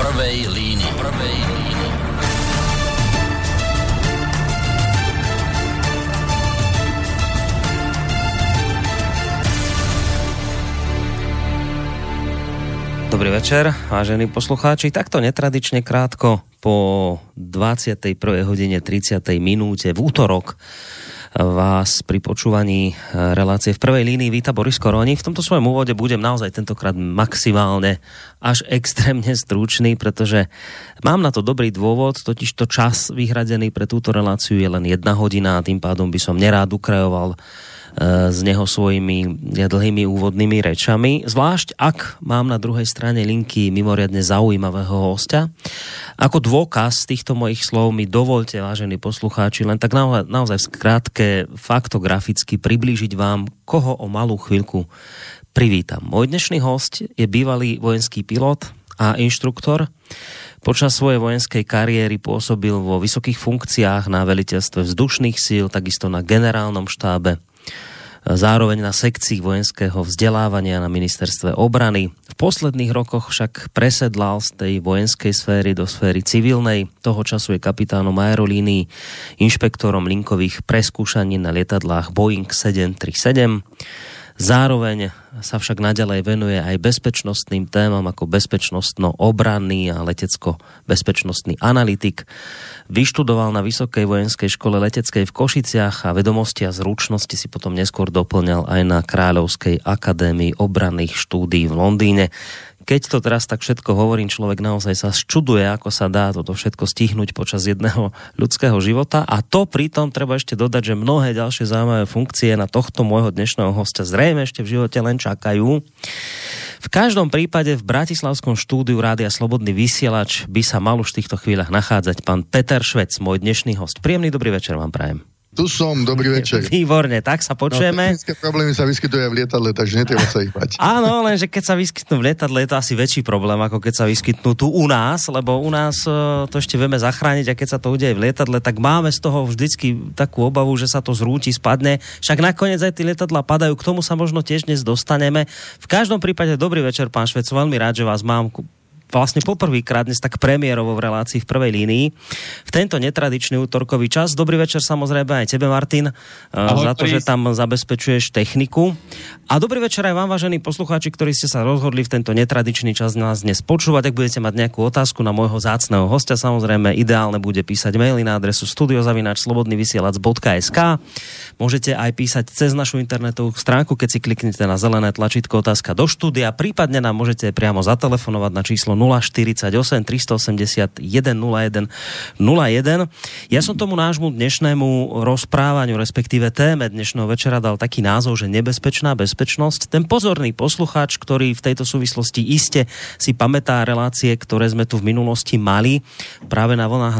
prvej línii. Prvej línii. Dobrý večer, vážení poslucháči. Takto netradične krátko po 21. hodine 30. minúte v útorok vás pri počúvaní relácie v prvej línii víta Boris Koroni. V tomto svojom úvode budem naozaj tentokrát maximálne až extrémne stručný, pretože mám na to dobrý dôvod, totiž to čas vyhradený pre túto reláciu je len jedna hodina a tým pádom by som nerád ukrajoval z neho svojimi dlhými úvodnými rečami. Zvlášť ak mám na druhej strane linky mimoriadne zaujímavého hostia. Ako dôkaz týchto mojich slov mi dovolte, vážení poslucháči, len tak naozaj, naozaj skrátke faktograficky priblížiť vám, koho o malú chvíľku privítam. Môj dnešný host je bývalý vojenský pilot a inštruktor. Počas svojej vojenskej kariéry pôsobil vo vysokých funkciách na veliteľstve vzdušných síl, takisto na generálnom štábe zároveň na sekcii vojenského vzdelávania na ministerstve obrany. V posledných rokoch však presedlal z tej vojenskej sféry do sféry civilnej. Toho času je kapitánom aerolínií, inšpektorom linkových preskúšaní na lietadlách Boeing 737 Zároveň sa však naďalej venuje aj bezpečnostným témam ako bezpečnostno-obranný a letecko-bezpečnostný analytik. Vyštudoval na Vysokej vojenskej škole leteckej v Košiciach a vedomosti a zručnosti si potom neskôr doplňal aj na Kráľovskej akadémii obranných štúdí v Londýne keď to teraz tak všetko hovorím, človek naozaj sa ščuduje, ako sa dá toto všetko stihnúť počas jedného ľudského života. A to pritom treba ešte dodať, že mnohé ďalšie zaujímavé funkcie na tohto môjho dnešného hostia zrejme ešte v živote len čakajú. V každom prípade v Bratislavskom štúdiu Rádia Slobodný vysielač by sa mal už v týchto chvíľach nachádzať pán Peter Švec, môj dnešný host. Príjemný dobrý večer vám prajem. Tu som, dobrý večer. Výborne, tak sa počujeme. No, problémy sa vyskytujú aj v lietadle, takže netreba sa ich bať. Áno, lenže keď sa vyskytnú v lietadle, je to asi väčší problém, ako keď sa vyskytnú tu u nás, lebo u nás e, to ešte vieme zachrániť a keď sa to udeje v lietadle, tak máme z toho vždycky takú obavu, že sa to zrúti, spadne. Však nakoniec aj tie lietadla padajú, k tomu sa možno tiež dnes dostaneme. V každom prípade dobrý večer, pán Švec, veľmi rád, že vás mám vlastne poprvýkrát dnes tak premiérovo v relácii v prvej línii. V tento netradičný útorkový čas. Dobrý večer samozrejme aj tebe, Martin, eh, Ahoj, za to, prísť. že tam zabezpečuješ techniku. A dobrý večer aj vám, vážení poslucháči, ktorí ste sa rozhodli v tento netradičný čas nás dnes počúvať. Ak budete mať nejakú otázku na môjho zácného hostia, samozrejme ideálne bude písať maily na adresu studiozavináčslobodnyvysielac.sk Môžete aj písať cez našu internetovú stránku, keď si kliknete na zelené tlačítko otázka do štúdia, prípadne nám môžete priamo zatelefonovať na číslo 048 381 01 01. Ja som tomu nášmu dnešnému rozprávaniu, respektíve téme dnešného večera dal taký názov, že nebezpečná bezpečnosť. Ten pozorný poslucháč, ktorý v tejto súvislosti iste si pamätá relácie, ktoré sme tu v minulosti mali práve na vlnách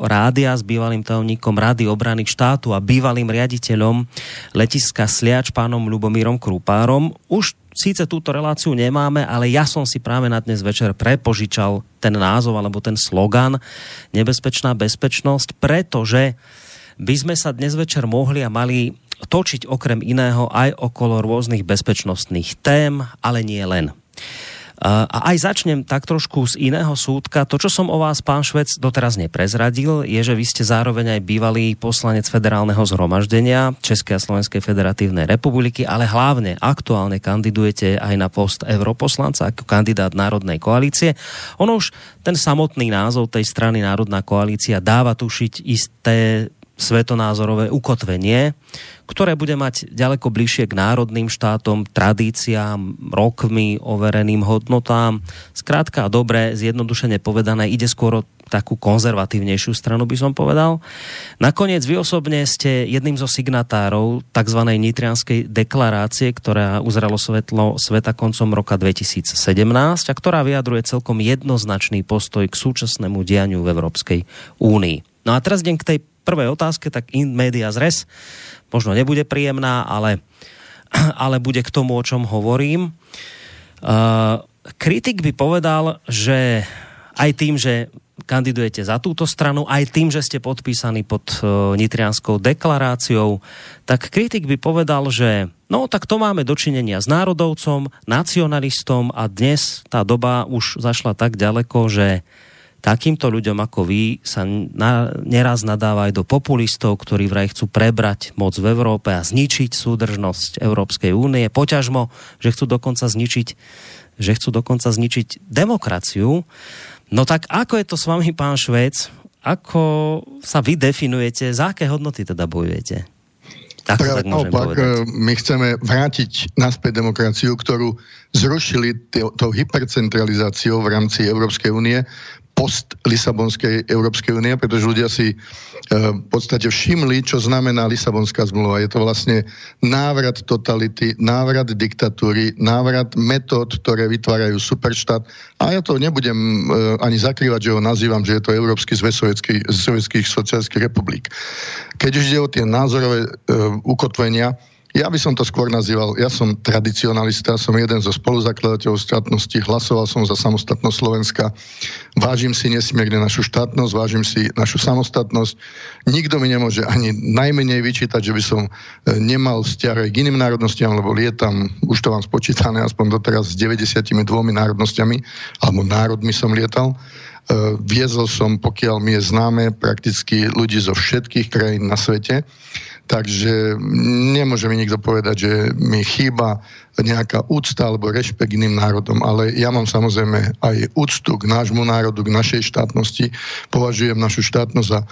rádia s bývalým tajomníkom Rady obrany štátu a bývalým riaditeľom letiska Sliač pánom Lubomírom Krupárom. Už síce túto reláciu nemáme, ale ja som si práve na dnes večer prepožičal ten názov alebo ten slogan Nebezpečná bezpečnosť, pretože by sme sa dnes večer mohli a mali točiť okrem iného aj okolo rôznych bezpečnostných tém, ale nie len. A aj začnem tak trošku z iného súdka. To, čo som o vás, pán Švec, doteraz neprezradil, je, že vy ste zároveň aj bývalý poslanec federálneho zhromaždenia Českej a Slovenskej federatívnej republiky, ale hlavne aktuálne kandidujete aj na post europoslanca ako kandidát Národnej koalície. Ono už ten samotný názov tej strany Národná koalícia dáva tušiť isté svetonázorové ukotvenie, ktoré bude mať ďaleko bližšie k národným štátom, tradíciám, rokmi, overeným hodnotám. Skrátka a dobre, zjednodušene povedané, ide skôr o takú konzervatívnejšiu stranu, by som povedal. Nakoniec vy osobne ste jedným zo signatárov tzv. Nitrianskej deklarácie, ktorá uzralo svetlo sveta koncom roka 2017 a ktorá vyjadruje celkom jednoznačný postoj k súčasnému dianiu v Európskej únii. No a teraz idem k tej prvej otázke, tak in media zres, možno nebude príjemná, ale, ale bude k tomu, o čom hovorím. Uh, kritik by povedal, že aj tým, že kandidujete za túto stranu, aj tým, že ste podpísaní pod uh, Nitrianskou deklaráciou, tak kritik by povedal, že no tak to máme dočinenia s národovcom, nacionalistom a dnes tá doba už zašla tak ďaleko, že takýmto ľuďom ako vy sa na, neraz nadáva aj do populistov, ktorí vraj chcú prebrať moc v Európe a zničiť súdržnosť Európskej únie, poťažmo, že chcú dokonca zničiť že chcú dokonca zničiť demokraciu. No tak ako je to s vami, pán Švec? Ako sa vy definujete? Za aké hodnoty teda bojujete? Tak, tak naopak, povedať. my chceme vrátiť naspäť demokraciu, ktorú zrušili tou hypercentralizáciou v rámci Európskej únie post-Lisabonskej Európskej únie, pretože ľudia si e, v podstate všimli, čo znamená Lisabonská zmluva. Je to vlastne návrat totality, návrat diktatúry, návrat metód, ktoré vytvárajú superštát. A ja to nebudem e, ani zakrývať, že ho nazývam, že je to Európsky zväz sovietských sociálskych republik. Keď už ide o tie názorové e, ukotvenia, ja by som to skôr nazýval, ja som tradicionalista, som jeden zo spoluzakladateľov štátnosti, hlasoval som za samostatnosť Slovenska, vážim si nesmierne našu štátnosť, vážim si našu samostatnosť. Nikto mi nemôže ani najmenej vyčítať, že by som e, nemal vzťah k iným národnostiam, lebo lietam, už to vám spočítané, aspoň doteraz s 92 národnostiami, alebo národmi som lietal. E, viezol som, pokiaľ mi je známe, prakticky ľudí zo všetkých krajín na svete. Takže nemôže mi nikto povedať, že mi chýba nejaká úcta alebo rešpekt iným národom, ale ja mám samozrejme aj úctu k nášmu národu, k našej štátnosti. Považujem našu štátnosť za e,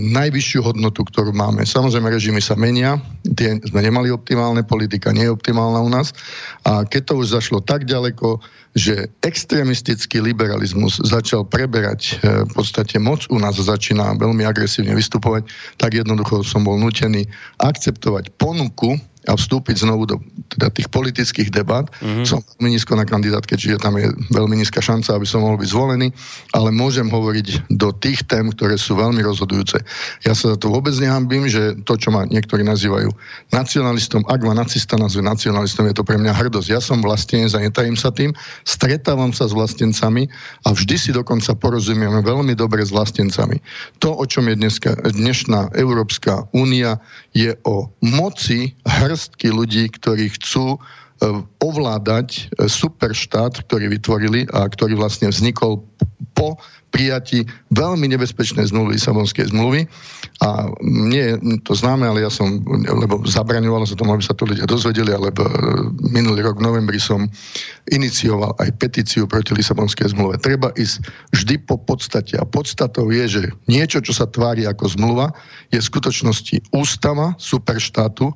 najvyššiu hodnotu, ktorú máme. Samozrejme, režimy sa menia, tie sme nemali optimálne, politika nie je optimálna u nás a keď to už zašlo tak ďaleko, že extrémistický liberalizmus začal preberať e, v podstate moc u nás začína veľmi agresívne vystupovať, tak jednoducho som bol nutený akceptovať ponuku a vstúpiť znovu do teda tých politických debat. Mm-hmm. Som veľmi nízko na kandidátke, čiže tam je veľmi nízka šanca, aby som mohol byť zvolený, ale môžem hovoriť do tých tém, ktoré sú veľmi rozhodujúce. Ja sa za to vôbec nehambím, že to, čo ma niektorí nazývajú nacionalistom, ak ma nacista nazve nacionalistom, je to pre mňa hrdosť. Ja som vlastenec a netajím sa tým, stretávam sa s vlastencami a vždy si dokonca porozumieme veľmi dobre s vlastencami. To, o čom je dneska, dnešná Európska únia, je o moci hrstky ľudí, ktorí chcú e, ovládať e, superštát, ktorý vytvorili a ktorý vlastne vznikol po prijatí veľmi nebezpečnej zmluvy, Lisabonskej zmluvy. A nie to známe, ale ja som, lebo zabraňovalo sa tomu, aby sa to ľudia dozvedeli, ale minulý rok v novembri som inicioval aj petíciu proti Lisabonskej zmluve. Treba ísť vždy po podstate. A podstatou je, že niečo, čo sa tvári ako zmluva, je v skutočnosti ústava superštátu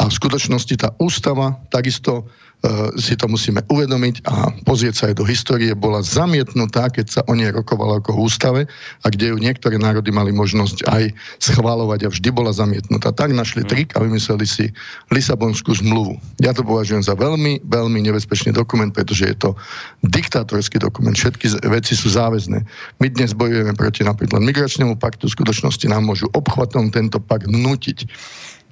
a v skutočnosti tá ústava takisto si to musíme uvedomiť a pozrieť sa aj do histórie, bola zamietnutá, keď sa o nej rokovalo ako v ústave a kde ju niektoré národy mali možnosť aj schválovať a vždy bola zamietnutá. Tak našli trik a vymysleli si Lisabonskú zmluvu. Ja to považujem za veľmi, veľmi nebezpečný dokument, pretože je to diktátorský dokument. Všetky veci sú záväzné. My dnes bojujeme proti napríklad migračnému paktu, v skutočnosti nám môžu obchvatom tento pakt nútiť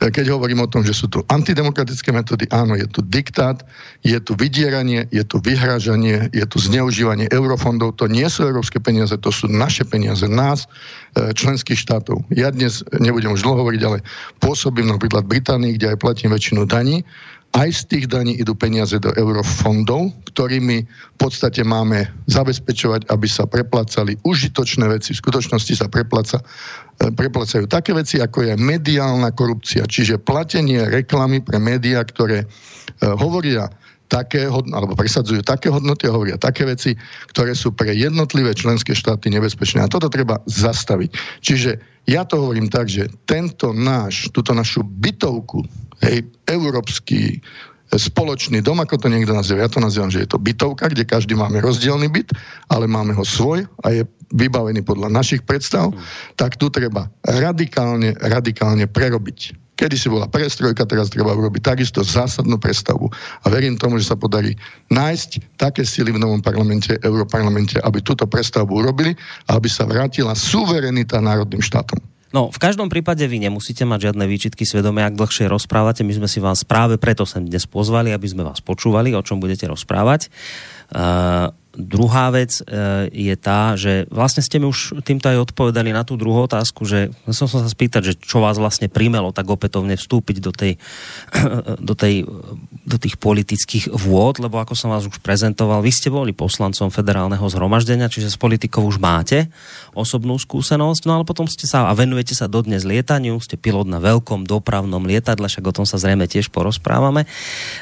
keď hovorím o tom, že sú tu antidemokratické metódy, áno, je tu diktát, je tu vydieranie, je tu vyhrážanie, je tu zneužívanie eurofondov. To nie sú európske peniaze, to sú naše peniaze, nás, e, členských štátov. Ja dnes nebudem už dlho hovoriť, ale pôsobím napríklad Británii, kde aj platím väčšinu daní aj z tých daní idú peniaze do eurofondov, ktorými v podstate máme zabezpečovať, aby sa preplácali užitočné veci. V skutočnosti sa prepláca, e, preplácajú také veci, ako je mediálna korupcia, čiže platenie reklamy pre médiá, ktoré e, hovoria také alebo presadzujú také hodnoty a hovoria také veci, ktoré sú pre jednotlivé členské štáty nebezpečné. A toto treba zastaviť. Čiže ja to hovorím tak, že tento náš, túto našu bytovku, hej, európsky e, spoločný dom, ako to niekto nazýva. Ja to nazývam, že je to bytovka, kde každý máme rozdielny byt, ale máme ho svoj a je vybavený podľa našich predstav, tak tu treba radikálne, radikálne prerobiť. Kedy si bola prestrojka, teraz treba urobiť takisto zásadnú predstavu. A verím tomu, že sa podarí nájsť také sily v novom parlamente, Európarlamente, aby túto predstavbu urobili a aby sa vrátila suverenita národným štátom. No, v každom prípade vy nemusíte mať žiadne výčitky svedomia, ak dlhšie rozprávate. My sme si vás práve preto sem dnes pozvali, aby sme vás počúvali, o čom budete rozprávať. Uh, druhá vec e, je tá, že vlastne ste mi už týmto aj odpovedali na tú druhú otázku, že som sa spýtať, že čo vás vlastne primelo tak opätovne vstúpiť do, tej, do, tej, do tých politických vôd, lebo ako som vás už prezentoval, vy ste boli poslancom federálneho zhromaždenia, čiže s politikou už máte osobnú skúsenosť, no ale potom ste sa a venujete sa dodnes lietaniu, ste pilot na veľkom dopravnom lietadle, však o tom sa zrejme tiež porozprávame.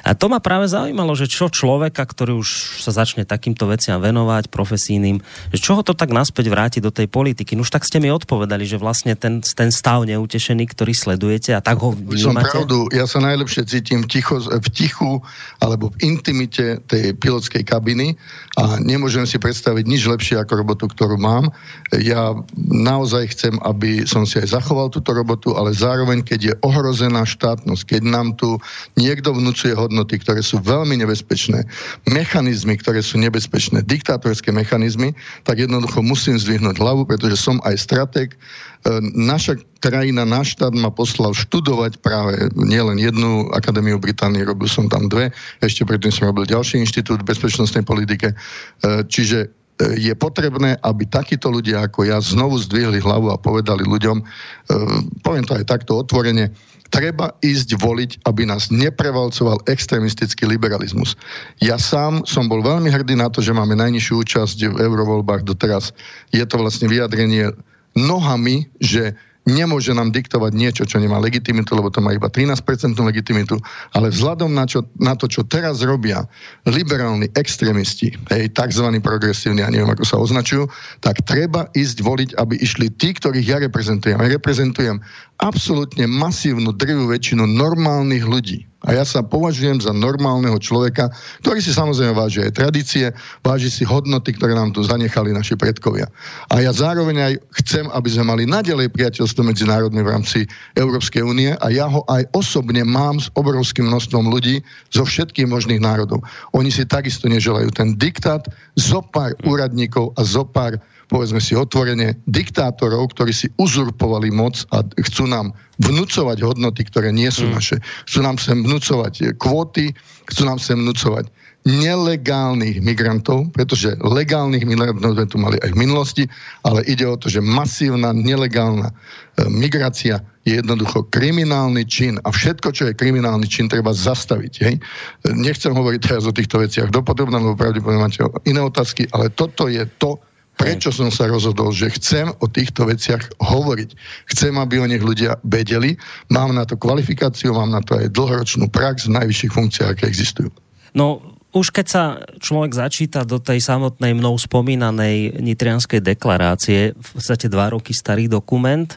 A to ma práve zaujímalo, že čo človeka, ktorý už sa začne takýmto veciam veciam venovať, profesijným, čo ho to tak naspäť vráti do tej politiky? No už tak ste mi odpovedali, že vlastne ten, ten stav neutešený, ktorý sledujete a tak ho vnímate? Som pravdu, ja sa najlepšie cítim v, ticho, v tichu alebo v intimite tej pilotskej kabiny a nemôžem si predstaviť nič lepšie ako robotu, ktorú mám. Ja naozaj chcem, aby som si aj zachoval túto robotu, ale zároveň, keď je ohrozená štátnosť, keď nám tu niekto vnúcuje hodnoty, ktoré sú veľmi nebezpečné, mechanizmy, ktoré sú nebezpečné, nebezpečné diktátorské mechanizmy, tak jednoducho musím zdvihnúť hlavu, pretože som aj strateg. E, naša krajina, náš štát ma poslal študovať práve nielen jednu akadémiu Británie, robil som tam dve, ešte predtým som robil ďalší inštitút v bezpečnostnej politike. E, čiže e, je potrebné, aby takíto ľudia ako ja znovu zdvihli hlavu a povedali ľuďom, poviem to aj takto otvorene, treba ísť voliť, aby nás neprevalcoval extremistický liberalizmus. Ja sám som bol veľmi hrdý na to, že máme najnižšiu účasť v eurovoľbách doteraz. Je to vlastne vyjadrenie nohami, že nemôže nám diktovať niečo, čo nemá legitimitu, lebo to má iba 13% legitimitu, ale vzhľadom na, čo, na to, čo teraz robia liberálni extrémisti, hej, tzv. progresívni, ja neviem, ako sa označujú, tak treba ísť voliť, aby išli tí, ktorých ja reprezentujem. Ja reprezentujem absolútne masívnu, drvú väčšinu normálnych ľudí. A ja sa považujem za normálneho človeka, ktorý si samozrejme váži aj tradície, váži si hodnoty, ktoré nám tu zanechali naši predkovia. A ja zároveň aj chcem, aby sme mali nadalej priateľstvo medzinárodné v rámci Európskej únie a ja ho aj osobne mám s obrovským množstvom ľudí zo všetkých možných národov. Oni si takisto neželajú ten diktát zo pár úradníkov a zo pár povedzme si otvorene, diktátorov, ktorí si uzurpovali moc a chcú nám vnúcovať hodnoty, ktoré nie sú mm. naše. Chcú nám sem vnúcovať kvóty, chcú nám sem vnúcovať nelegálnych migrantov, pretože legálnych migrantov sme tu mali aj v minulosti, ale ide o to, že masívna nelegálna e, migrácia je jednoducho kriminálny čin a všetko, čo je kriminálny čin, treba zastaviť. Hej? Nechcem hovoriť teraz o týchto veciach dopodobne, lebo pravdepodobne máte iné otázky, ale toto je to, Prečo som sa rozhodol, že chcem o týchto veciach hovoriť. Chcem, aby o nich ľudia vedeli. Mám na to kvalifikáciu, mám na to aj dlhoročnú prax v najvyšších funkciách, aké existujú. No, už keď sa človek začíta do tej samotnej mnou spomínanej nitrianskej deklarácie, v podstate dva roky starý dokument,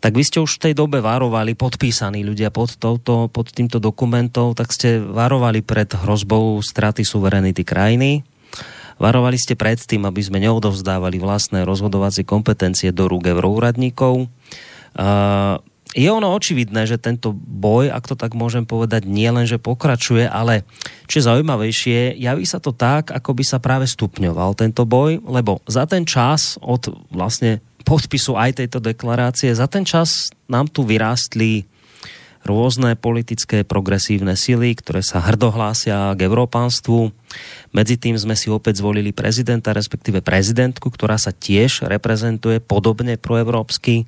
tak vy ste už v tej dobe varovali, podpísaní ľudia pod, touto, pod týmto dokumentom, tak ste varovali pred hrozbou straty suverenity krajiny, Varovali ste predtým, aby sme neodovzdávali vlastné rozhodovacie kompetencie do rúk euroúradníkov. Je ono očividné, že tento boj, ak to tak môžem povedať, nie len, že pokračuje, ale čo je zaujímavejšie, javí sa to tak, ako by sa práve stupňoval tento boj, lebo za ten čas od vlastne podpisu aj tejto deklarácie, za ten čas nám tu vyrástli rôzne politické progresívne sily, ktoré sa hrdohlásia k európánstvu. Medzi tým sme si opäť zvolili prezidenta, respektíve prezidentku, ktorá sa tiež reprezentuje podobne proevropsky.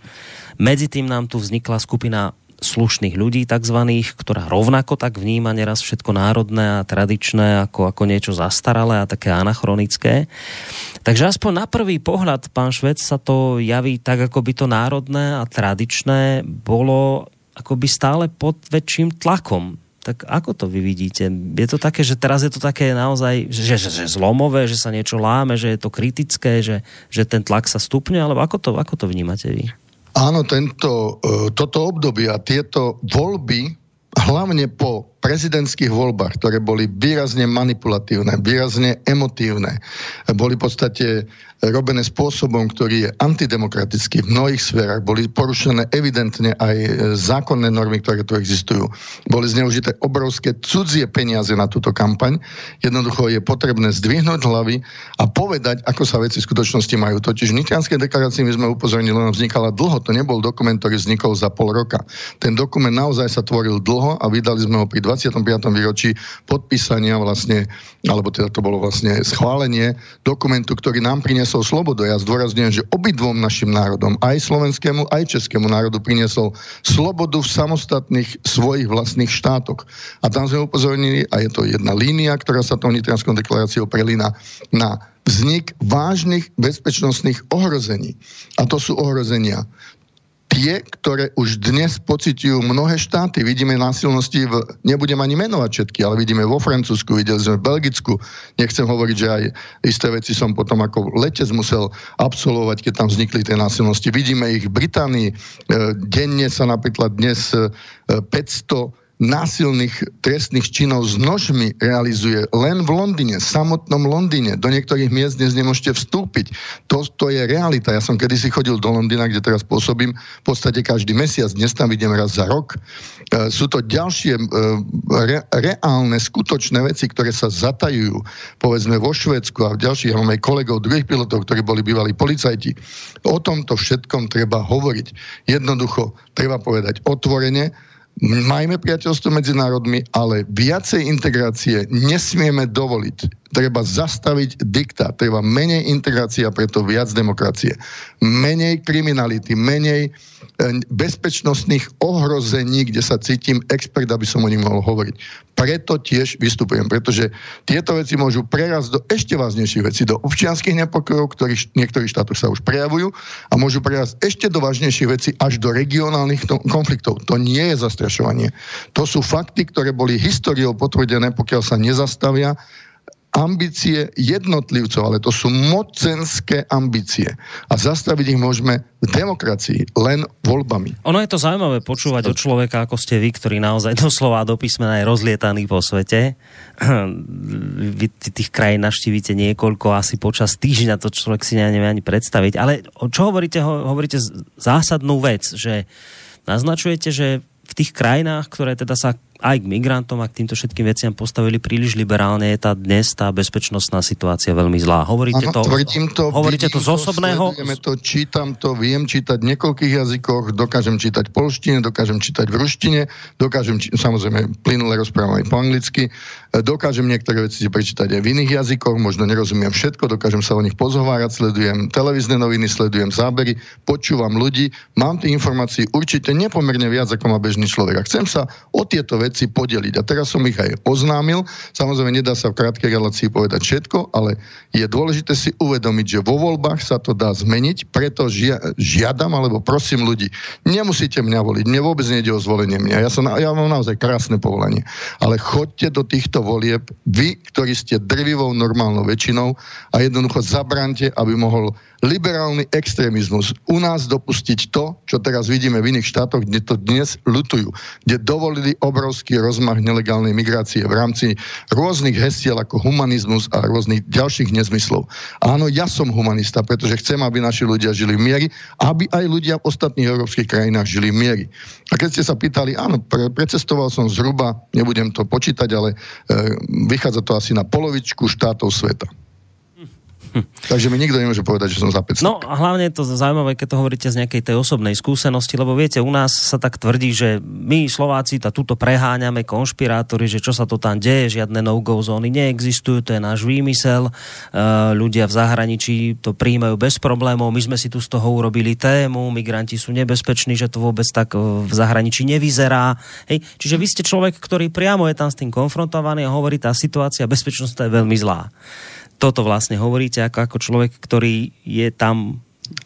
Medzi tým nám tu vznikla skupina slušných ľudí takzvaných, ktorá rovnako tak vníma neraz všetko národné a tradičné ako, ako niečo zastaralé a také anachronické. Takže aspoň na prvý pohľad, pán Švec, sa to javí tak, ako by to národné a tradičné bolo akoby stále pod väčším tlakom. Tak ako to vy vidíte? Je to také, že teraz je to také naozaj, že, že, že zlomové, že sa niečo láme, že je to kritické, že, že ten tlak sa stupňuje, alebo ako to, ako to vnímate vy? Áno, tento, e, toto obdobie a tieto voľby, hlavne po prezidentských voľbách, ktoré boli výrazne manipulatívne, výrazne emotívne, boli v podstate robené spôsobom, ktorý je antidemokratický v mnohých sférach. Boli porušené evidentne aj e, zákonné normy, ktoré tu existujú. Boli zneužité obrovské cudzie peniaze na túto kampaň. Jednoducho je potrebné zdvihnúť hlavy a povedať, ako sa veci v skutočnosti majú. Totiž v Nitrianskej deklarácii my sme upozornili, ona vznikala dlho. To nebol dokument, ktorý vznikol za pol roka. Ten dokument naozaj sa tvoril dlho a vydali sme ho pri 25. výročí podpísania vlastne, alebo teda to bolo vlastne schválenie dokumentu, ktorý nám priniesol slobodu. Ja zdôrazňujem, že obidvom našim národom, aj slovenskému, aj českému národu priniesol slobodu v samostatných svojich vlastných štátoch. A tam sme upozornili, a je to jedna línia, ktorá sa tou nitrianskou deklaráciou prelína na vznik vážnych bezpečnostných ohrození. A to sú ohrozenia tie, ktoré už dnes pocitujú mnohé štáty. Vidíme násilnosti, v, nebudem ani menovať všetky, ale vidíme vo Francúzsku, videli sme v Belgicku. Nechcem hovoriť, že aj isté veci som potom ako letec musel absolvovať, keď tam vznikli tie násilnosti. Vidíme ich v Británii. E, denne sa napríklad dnes 500 e, násilných trestných činov s nožmi realizuje len v Londýne, samotnom Londýne. Do niektorých miest dnes nemôžete vstúpiť. To, to je realita. Ja som kedysi chodil do Londýna, kde teraz pôsobím v podstate každý mesiac. Dnes tam idem raz za rok. E, sú to ďalšie e, re, reálne, skutočné veci, ktoré sa zatajujú. Povedzme vo Švedsku a v ďalších, ja mám aj kolegov, druhých pilotov, ktorí boli bývalí policajti. O tomto všetkom treba hovoriť. Jednoducho treba povedať otvorene, majme priateľstvo medzi národmi, ale viacej integrácie nesmieme dovoliť. Treba zastaviť diktát, treba menej integrácie a preto viac demokracie. Menej kriminality, menej E, bezpečnostných ohrození, kde sa cítim expert, aby som o nich mohol hovoriť. Preto tiež vystupujem, pretože tieto veci môžu prerazť do ešte vážnejších vecí, do občianských nepokojov, ktorí v niektorých štátoch sa už prejavujú a môžu prerazť ešte do vážnejších vecí až do regionálnych konfliktov. To nie je zastrašovanie. To sú fakty, ktoré boli históriou potvrdené, pokiaľ sa nezastavia ambície jednotlivcov, ale to sú mocenské ambície. A zastaviť ich môžeme v demokracii, len voľbami. Ono je to zaujímavé počúvať od človeka, ako ste vy, ktorý naozaj doslova do písmena je rozlietaný po svete. Vy tých krajín naštívite niekoľko, asi počas týždňa, to človek si nevie ani predstaviť. Ale čo hovoríte? Hovoríte zásadnú vec, že naznačujete, že v tých krajinách, ktoré teda sa aj k migrantom a k týmto všetkým veciam postavili príliš liberálne, je tá dnes tá bezpečnostná situácia veľmi zlá. Hovoríte ano, to, to, hovoríte to z osobného? to, čítam to, viem čítať v niekoľkých jazykoch, dokážem čítať polštine, dokážem čítať v ruštine, dokážem, či, samozrejme, plynule rozprávam aj po anglicky, dokážem niektoré veci prečítať aj v iných jazykoch, možno nerozumiem všetko, dokážem sa o nich pozhovárať, sledujem televízne noviny, sledujem zábery, počúvam ľudí, mám tie informácií určite nepomerne viac, ako má bežný človek. A chcem sa o tieto veci podeliť. A teraz som ich aj oznámil. Samozrejme, nedá sa v krátkej relácii povedať všetko, ale je dôležité si uvedomiť, že vo voľbách sa to dá zmeniť, preto žia, žiadam alebo prosím ľudí, nemusíte mňa voliť, mne vôbec nejde o zvolenie mňa. Ja, som, ja mám naozaj krásne povolanie. Ale chodte do týchto volieb, vy, ktorí ste drvivou normálnou väčšinou a jednoducho zabrante, aby mohol liberálny extrémizmus u nás dopustiť to, čo teraz vidíme v iných štátoch, kde to dnes lutujú, kde dovolili obrovský rozmach nelegálnej migrácie v rámci rôznych hestiel ako humanizmus a rôznych ďalších nezmyslov. Áno, ja som humanista, pretože chcem, aby naši ľudia žili v miery, aby aj ľudia v ostatných európskych krajinách žili v miery. A keď ste sa pýtali, áno, pre, precestoval som zhruba, nebudem to počítať, ale e, vychádza to asi na polovičku štátov sveta. Takže mi nikto nemôže povedať, že som za 500. No a hlavne je to zaujímavé, keď to hovoríte z nejakej tej osobnej skúsenosti, lebo viete, u nás sa tak tvrdí, že my Slováci ta túto preháňame konšpirátori, že čo sa to tam deje, žiadne no-go zóny neexistujú, to je náš výmysel. Uh, ľudia v zahraničí to príjmajú bez problémov, my sme si tu z toho urobili tému, migranti sú nebezpeční, že to vôbec tak v zahraničí nevyzerá. Hej. Čiže vy ste človek, ktorý priamo je tam s tým konfrontovaný a hovorí, tá situácia bezpečnosti je veľmi zlá toto vlastne hovoríte ako, ako človek, ktorý je tam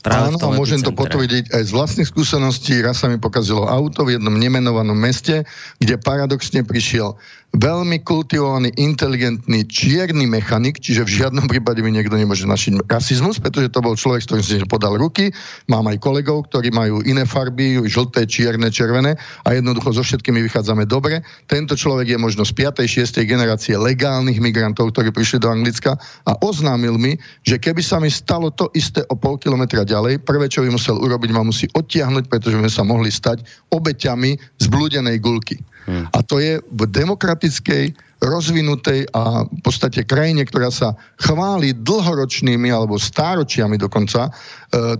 Práve Áno, môžem to potvrdiť aj z vlastných skúseností. Raz sa mi pokazilo auto v jednom nemenovanom meste, kde paradoxne prišiel veľmi kultivovaný, inteligentný, čierny mechanik, čiže v žiadnom prípade mi niekto nemôže našiť rasizmus, pretože to bol človek, s ktorým si podal ruky. Mám aj kolegov, ktorí majú iné farby, žlté, čierne, červené a jednoducho so všetkými vychádzame dobre. Tento človek je možno z 5. 6. generácie legálnych migrantov, ktorí prišli do Anglicka a oznámil mi, že keby sa mi stalo to isté o pol kilometra ďalej, prvé, čo by musel urobiť, ma musí odtiahnuť, pretože sme sa mohli stať obeťami zblúdenej gulky. Hmm. A to je v demokratickej rozvinutej a v podstate krajine, ktorá sa chváli dlhoročnými alebo stáročiami dokonca e,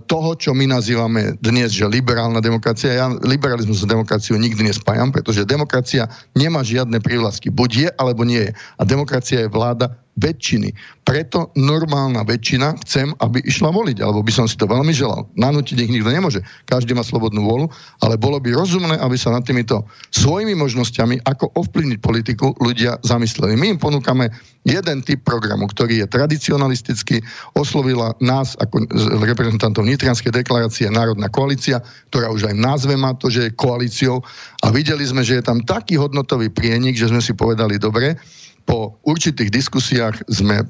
toho, čo my nazývame dnes, že liberálna demokracia. Ja liberalizmus s demokraciou nikdy nespájam, pretože demokracia nemá žiadne prívlasky. Buď je, alebo nie je. A demokracia je vláda väčšiny. Preto normálna väčšina chcem, aby išla voliť, alebo by som si to veľmi želal. Nanútiť ich nikto nemôže. Každý má slobodnú volu, ale bolo by rozumné, aby sa nad týmito svojimi možnosťami, ako ovplyvniť politiku, ľudia zamysleli. My im ponúkame jeden typ programu, ktorý je tradicionalistický, oslovila nás ako reprezentantov Nitrianskej deklarácie Národná koalícia, ktorá už aj v názve má to, že je koalíciou a videli sme, že je tam taký hodnotový prienik, že sme si povedali, dobre, po určitých diskusiách sme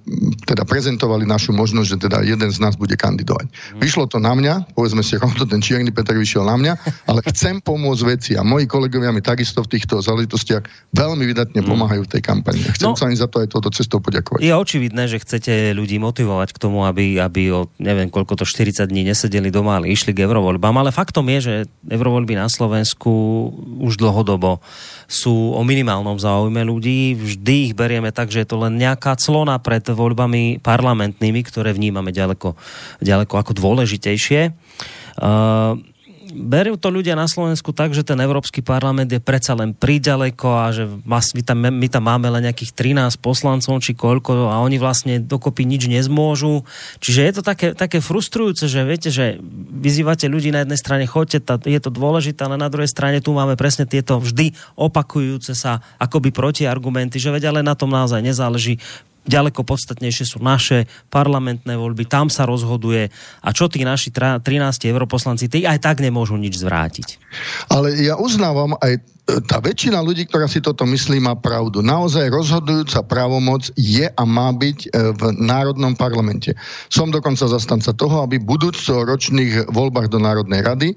teda prezentovali našu možnosť, že teda jeden z nás bude kandidovať. Mm. Vyšlo to na mňa, povedzme si rovno, ten čierny Peter vyšiel na mňa, ale chcem pomôcť veci a moji kolegovia mi takisto v týchto záležitostiach veľmi vydatne mm. pomáhajú v tej kampani. Chcem no, sa im za to aj toto cestou poďakovať. Je očividné, že chcete ľudí motivovať k tomu, aby, aby o neviem koľko to 40 dní nesedeli doma, ale išli k eurovoľbám, ale faktom je, že eurovoľby na Slovensku už dlhodobo sú o minimálnom záujme ľudí. Vždy ich berieme tak, že je to len nejaká clona pred voľbami parlamentnými, ktoré vnímame ďaleko, ďaleko ako dôležitejšie. Uh, berú to ľudia na Slovensku tak, že ten Európsky parlament je predsa len príďaleko a že my tam, my tam máme len nejakých 13 poslancov či koľko a oni vlastne dokopy nič nezmôžu. Čiže je to také, také frustrujúce, že viete, že vyzývate ľudí na jednej strane, choďte, je to dôležité, ale na druhej strane tu máme presne tieto vždy opakujúce sa akoby protiargumenty, že veď ale na tom naozaj nezáleží ďaleko podstatnejšie sú naše parlamentné voľby, tam sa rozhoduje a čo tí naši 13 europoslanci, tí aj tak nemôžu nič zvrátiť. Ale ja uznávam aj e, tá väčšina ľudí, ktorá si toto myslí, má pravdu. Naozaj rozhodujúca právomoc je a má byť e, v Národnom parlamente. Som dokonca zastanca toho, aby v budúcoročných voľbách do Národnej rady e,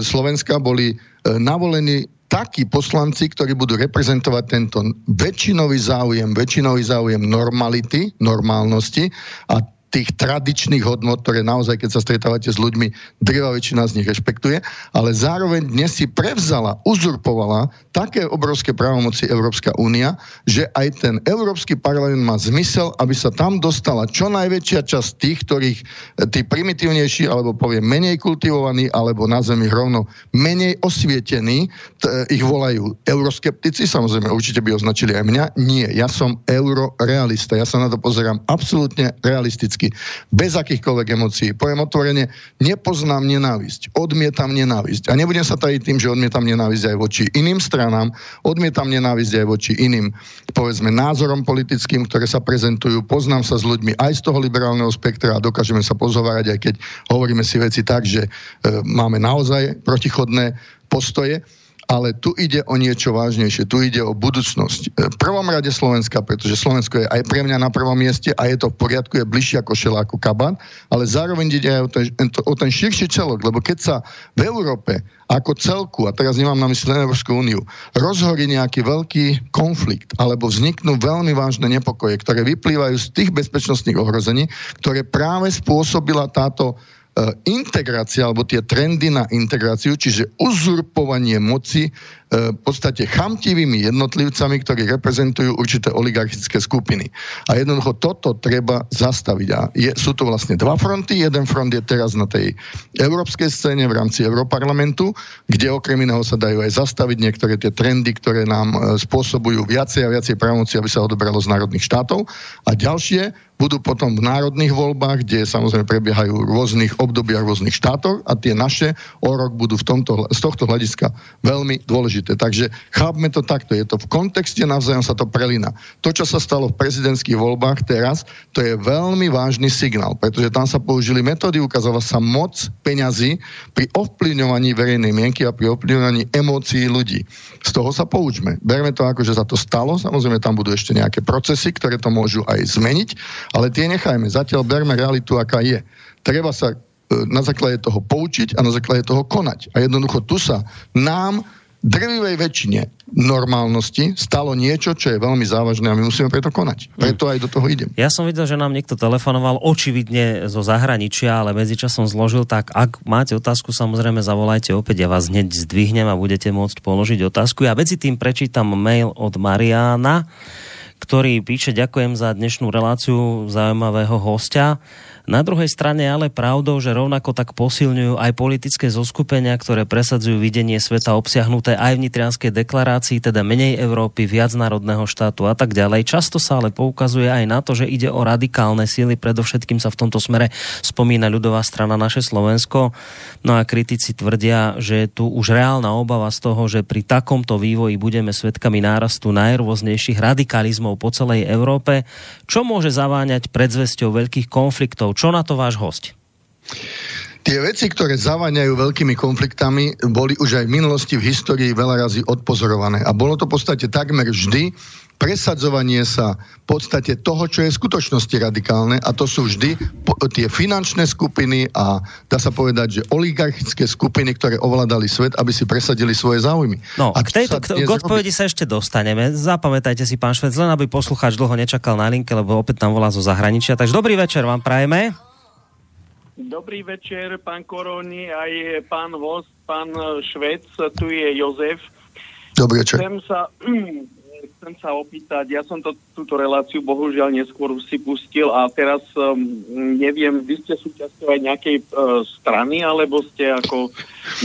Slovenska boli navolení takí poslanci, ktorí budú reprezentovať tento väčšinový záujem, väčšinový záujem normality, normálnosti a tých tradičných hodnot, ktoré naozaj, keď sa stretávate s ľuďmi, drvá väčšina z nich rešpektuje, ale zároveň dnes si prevzala, uzurpovala také obrovské právomoci Európska únia, že aj ten Európsky parlament má zmysel, aby sa tam dostala čo najväčšia časť tých, ktorých eh, tí primitívnejší, alebo poviem menej kultivovaní, alebo na zemi rovno menej osvietení, t- eh, ich volajú euroskeptici, samozrejme určite by označili aj mňa. Nie, ja som eurorealista, ja sa na to pozerám absolútne realisticky politicky, bez akýchkoľvek emócií. Poviem otvorene, nepoznám nenávisť, odmietam nenávisť. A nebudem sa tajiť tým, že odmietam nenávisť aj voči iným stranám, odmietam nenávisť aj voči iným, povedzme, názorom politickým, ktoré sa prezentujú. Poznám sa s ľuďmi aj z toho liberálneho spektra a dokážeme sa pozhovárať, aj keď hovoríme si veci tak, že e, máme naozaj protichodné postoje ale tu ide o niečo vážnejšie, tu ide o budúcnosť. E, v prvom rade Slovenska, pretože Slovensko je aj pre mňa na prvom mieste a je to v poriadku, je bližšie ako šela, ako kabán, ale zároveň ide aj o ten, o ten širší celok, lebo keď sa v Európe ako celku, a teraz nemám na mysli Európsku úniu, rozhorí nejaký veľký konflikt, alebo vzniknú veľmi vážne nepokoje, ktoré vyplývajú z tých bezpečnostných ohrození, ktoré práve spôsobila táto integrácia alebo tie trendy na integráciu, čiže uzurpovanie moci v podstate chamtivými jednotlivcami, ktorí reprezentujú určité oligarchické skupiny. A jednoducho toto treba zastaviť. A je, sú to vlastne dva fronty. Jeden front je teraz na tej európskej scéne v rámci Európarlamentu, kde okrem iného sa dajú aj zastaviť niektoré tie trendy, ktoré nám e, spôsobujú viacej a viacej právomoci, aby sa odoberalo z národných štátov. A ďalšie budú potom v národných voľbách, kde samozrejme prebiehajú v rôznych obdobiach rôznych štátoch a tie naše o rok budú v tomto, z tohto hľadiska veľmi dôležité dôležité. Takže chápme to takto. Je to v kontexte, navzájom sa to prelína. To, čo sa stalo v prezidentských voľbách teraz, to je veľmi vážny signál, pretože tam sa použili metódy, ukázala sa moc peňazí pri ovplyvňovaní verejnej mienky a pri ovplyvňovaní emócií ľudí. Z toho sa poučme. Berme to ako, že sa to stalo, samozrejme tam budú ešte nejaké procesy, ktoré to môžu aj zmeniť, ale tie nechajme. Zatiaľ berme realitu, aká je. Treba sa e, na základe toho poučiť a na základe toho konať. A jednoducho tu sa nám drvivej väčšine normálnosti stalo niečo, čo je veľmi závažné a my musíme preto konať. Hm. Preto aj do toho idem. Ja som videl, že nám niekto telefonoval očividne zo zahraničia, ale medzičasom zložil, tak ak máte otázku, samozrejme zavolajte opäť, ja vás hneď zdvihnem a budete môcť položiť otázku. Ja medzi tým prečítam mail od Mariana, ktorý píše, ďakujem za dnešnú reláciu zaujímavého hostia. Na druhej strane ale pravdou, že rovnako tak posilňujú aj politické zoskupenia, ktoré presadzujú videnie sveta obsiahnuté aj v nitrianskej deklarácii, teda menej Európy, viac národného štátu a tak ďalej. Často sa ale poukazuje aj na to, že ide o radikálne síly, predovšetkým sa v tomto smere spomína ľudová strana naše Slovensko. No a kritici tvrdia, že je tu už reálna obava z toho, že pri takomto vývoji budeme svedkami nárastu najrôznejších radikalizmov po celej Európe, čo môže zaváňať predzvesťou veľkých konfliktov čo na to váš host? Tie veci, ktoré zaváňajú veľkými konfliktami, boli už aj v minulosti v histórii veľa razy odpozorované. A bolo to v podstate takmer vždy presadzovanie sa v podstate toho, čo je v skutočnosti radikálne a to sú vždy tie finančné skupiny a dá sa povedať, že oligarchické skupiny, ktoré ovládali svet, aby si presadili svoje záujmy. No, a k tejto k, k odpovedi sa ešte dostaneme. Zapamätajte si, pán Švec, len aby poslucháč dlho nečakal na linke, lebo opäť tam volá zo zahraničia. Takže dobrý večer vám prajeme. Dobrý večer, pán Koroni, aj pán host, pán Švec, tu je Jozef. Dobrý večer. Chcem sa chcem sa opýtať, ja som to, túto reláciu bohužiaľ neskôr si pustil a teraz um, neviem, vy ste súčasťou aj nejakej uh, strany, alebo ste ako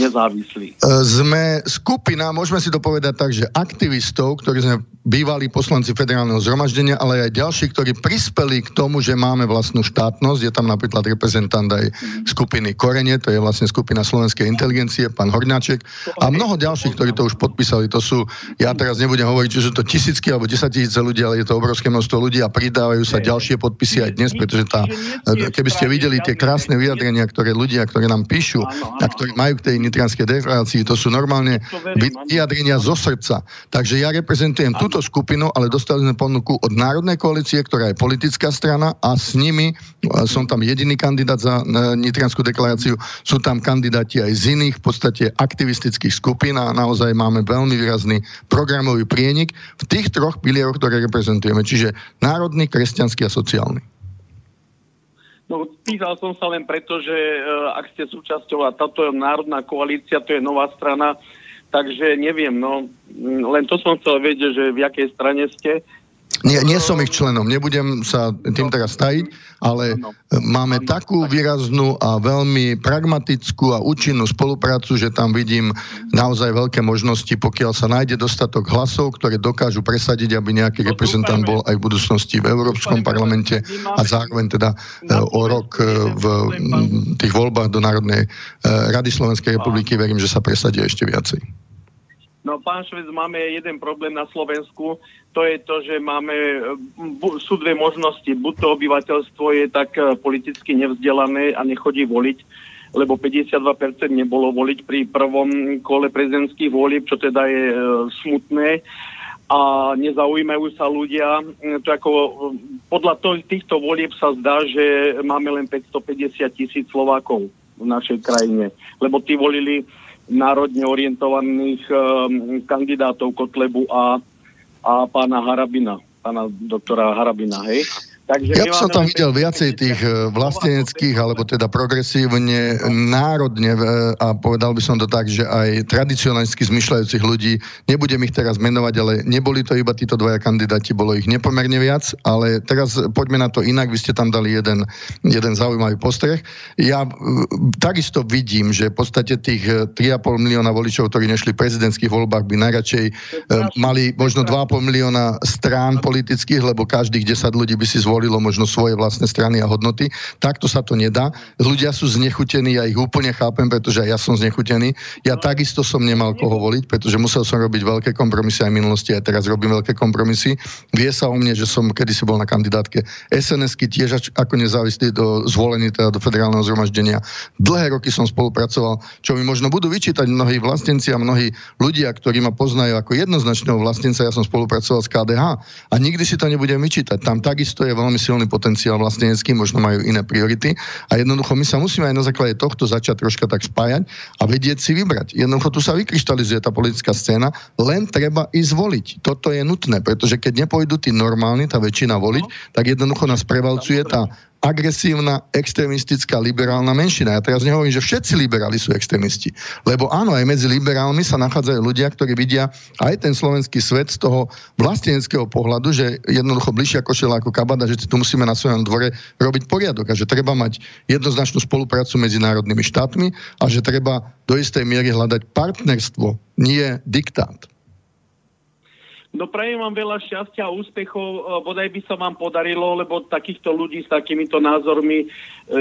nezávislí? Uh, sme skupina, môžeme si to povedať tak, že aktivistov, ktorí sme bývalí poslanci federálneho zhromaždenia, ale aj ďalší, ktorí prispeli k tomu, že máme vlastnú štátnosť. Je tam napríklad reprezentant aj skupiny Korene, to je vlastne skupina slovenskej inteligencie, pán Hornáček a mnoho ďalších, ktorí to už podpísali. To sú, ja teraz nebudem hovoriť, že sú to tisícky alebo desaťtisíce ľudí, ale je to obrovské množstvo ľudí a pridávajú sa ďalšie podpisy aj dnes, pretože tá, keby ste videli tie krásne vyjadrenia, ktoré ľudia, ktorí nám píšu a ktorí majú k tej nitrianskej deklarácii, to sú normálne vyjadrenia zo srdca. Takže ja reprezentujem tú túto skupinu, ale dostali sme ponuku od Národnej koalície, ktorá je politická strana a s nimi, som tam jediný kandidát za e, Nitrianskú deklaráciu, sú tam kandidáti aj z iných v podstate aktivistických skupín a naozaj máme veľmi výrazný programový prienik. v tých troch pilieroch, ktoré reprezentujeme, čiže národný, kresťanský a sociálny. No, pýtal som sa len preto, že uh, ak ste súčasťou táto národná koalícia, to je nová strana, Takže neviem, no len to som chcel vedieť, že v jakej strane ste. Nie, nie som ich členom, nebudem sa tým no. teraz tajiť, ale máme takú výraznú a veľmi pragmatickú a účinnú spoluprácu, že tam vidím naozaj veľké možnosti, pokiaľ sa nájde dostatok hlasov, ktoré dokážu presadiť, aby nejaký no, reprezentant bol aj v budúcnosti v Európskom parlamente a zároveň teda e, o rok e, v tých voľbách do Národnej e, Rady Slovenskej republiky. Verím, že sa presadia ešte viacej. No, pán Švec, máme jeden problém na Slovensku. To je to, že máme, sú dve možnosti. Buď to obyvateľstvo je tak e, politicky nevzdelané a nechodí voliť, lebo 52% nebolo voliť pri prvom kole prezidentských volieb, čo teda je e, smutné a nezaujímajú sa ľudia. To ako, podľa to, týchto volieb sa zdá, že máme len 550 tisíc Slovákov v našej krajine, lebo tí volili národne orientovaných um, kandidátov Kotlebu a, a pána Harabina, pána doktora Harabina, hej? Takže ja som tam videl viacej tých eh, vlasteneckých, alebo teda progresívne, národne eh, a povedal by som to tak, že aj tradicionalisticky zmyšľajúcich ľudí, nebudem ich teraz menovať, ale neboli to iba títo dvaja kandidáti, bolo ich nepomerne viac, ale teraz poďme na to inak, vy ste tam dali jeden, jeden zaujímavý postreh. Ja eh, takisto vidím, že v podstate tých 3,5 milióna voličov, ktorí nešli v prezidentských voľbách, by najradšej mali možno 2,5 milióna strán politických, lebo každých 10 ľudí by si zvolil zvolilo možno svoje vlastné strany a hodnoty. Takto sa to nedá. Ľudia sú znechutení, ja ich úplne chápem, pretože aj ja som znechutený. Ja takisto som nemal koho voliť, pretože musel som robiť veľké kompromisy aj v minulosti, aj teraz robím veľké kompromisy. Vie sa o mne, že som kedysi bol na kandidátke SNS-ky tiež ako nezávislý do, zvolený teda do federálneho zhromaždenia. Dlhé roky som spolupracoval, čo mi možno budú vyčítať mnohí vlastenci a mnohí ľudia, ktorí ma poznajú ako jednoznačného vlastenca. Ja som spolupracoval s KDH a nikdy si to nebudem vyčítať. Tam takisto je veľmi silný potenciál vlastenecký, možno majú iné priority a jednoducho my sa musíme aj na základe tohto začať troška tak spájať a vedieť si vybrať. Jednoducho tu sa vykryštalizuje tá politická scéna, len treba ísť voliť. Toto je nutné, pretože keď nepôjdu tí normálni, tá väčšina voliť, tak jednoducho nás prevalcuje tá agresívna, extremistická, liberálna menšina. Ja teraz nehovorím, že všetci liberáli sú extrémisti. Lebo áno, aj medzi liberálmi sa nachádzajú ľudia, ktorí vidia aj ten slovenský svet z toho vlasteneckého pohľadu, že jednoducho bližšia košela ako kabada, že tu musíme na svojom dvore robiť poriadok a že treba mať jednoznačnú spoluprácu medzi národnými štátmi a že treba do istej miery hľadať partnerstvo, nie diktát. No prajem vám veľa šťastia a úspechov, e, bodaj by sa vám podarilo, lebo takýchto ľudí s takýmito názormi e,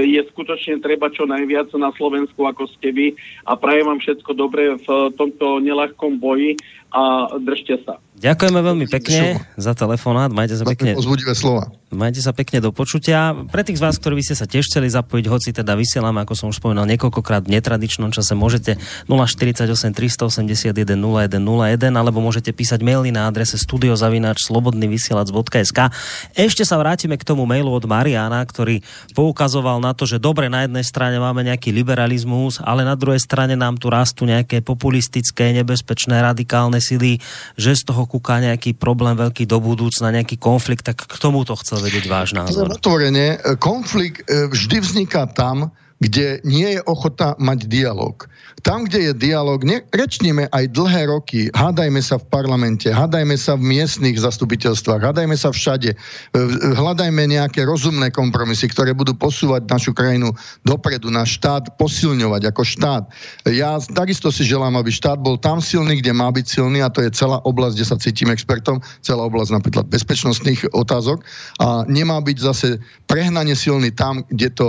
je skutočne treba čo najviac na Slovensku, ako ste vy. A prajem vám všetko dobré v tomto nelahkom boji a držte sa. Ďakujeme veľmi pekne za telefonát. Majte sa pekne. Pozbudivé slova. Majte sa pekne do počutia. Pre tých z vás, ktorí by ste sa tiež chceli zapojiť, hoci teda vysielame, ako som už spomínal niekoľkokrát v netradičnom čase, môžete 048 381 0101 alebo môžete písať maily na adrese studiozavináč.slobodnyvysielac.sk Ešte sa vrátime k tomu mailu od Mariana, ktorý poukazoval na to, že dobre, na jednej strane máme nejaký liberalizmus, ale na druhej strane nám tu rastú nejaké populistické, nebezpečné, radikálne sily, že z toho kúka nejaký problém veľký do budúcna, nejaký konflikt, tak k tomu to chcel vedieť váš názor. Otvorene, konflikt e, vždy vzniká tam, kde nie je ochota mať dialog. Tam, kde je dialog, ne, rečníme aj dlhé roky, hádajme sa v parlamente, hádajme sa v miestnych zastupiteľstvách, hádajme sa všade, e, hľadajme nejaké rozumné kompromisy, ktoré budú posúvať našu krajinu dopredu, náš štát posilňovať ako štát. Ja takisto si želám, aby štát bol tam silný, kde má byť silný a to je celá oblasť, kde sa cítim expertom, celá oblasť napríklad bezpečnostných otázok a nemá byť zase prehnane silný tam, kde to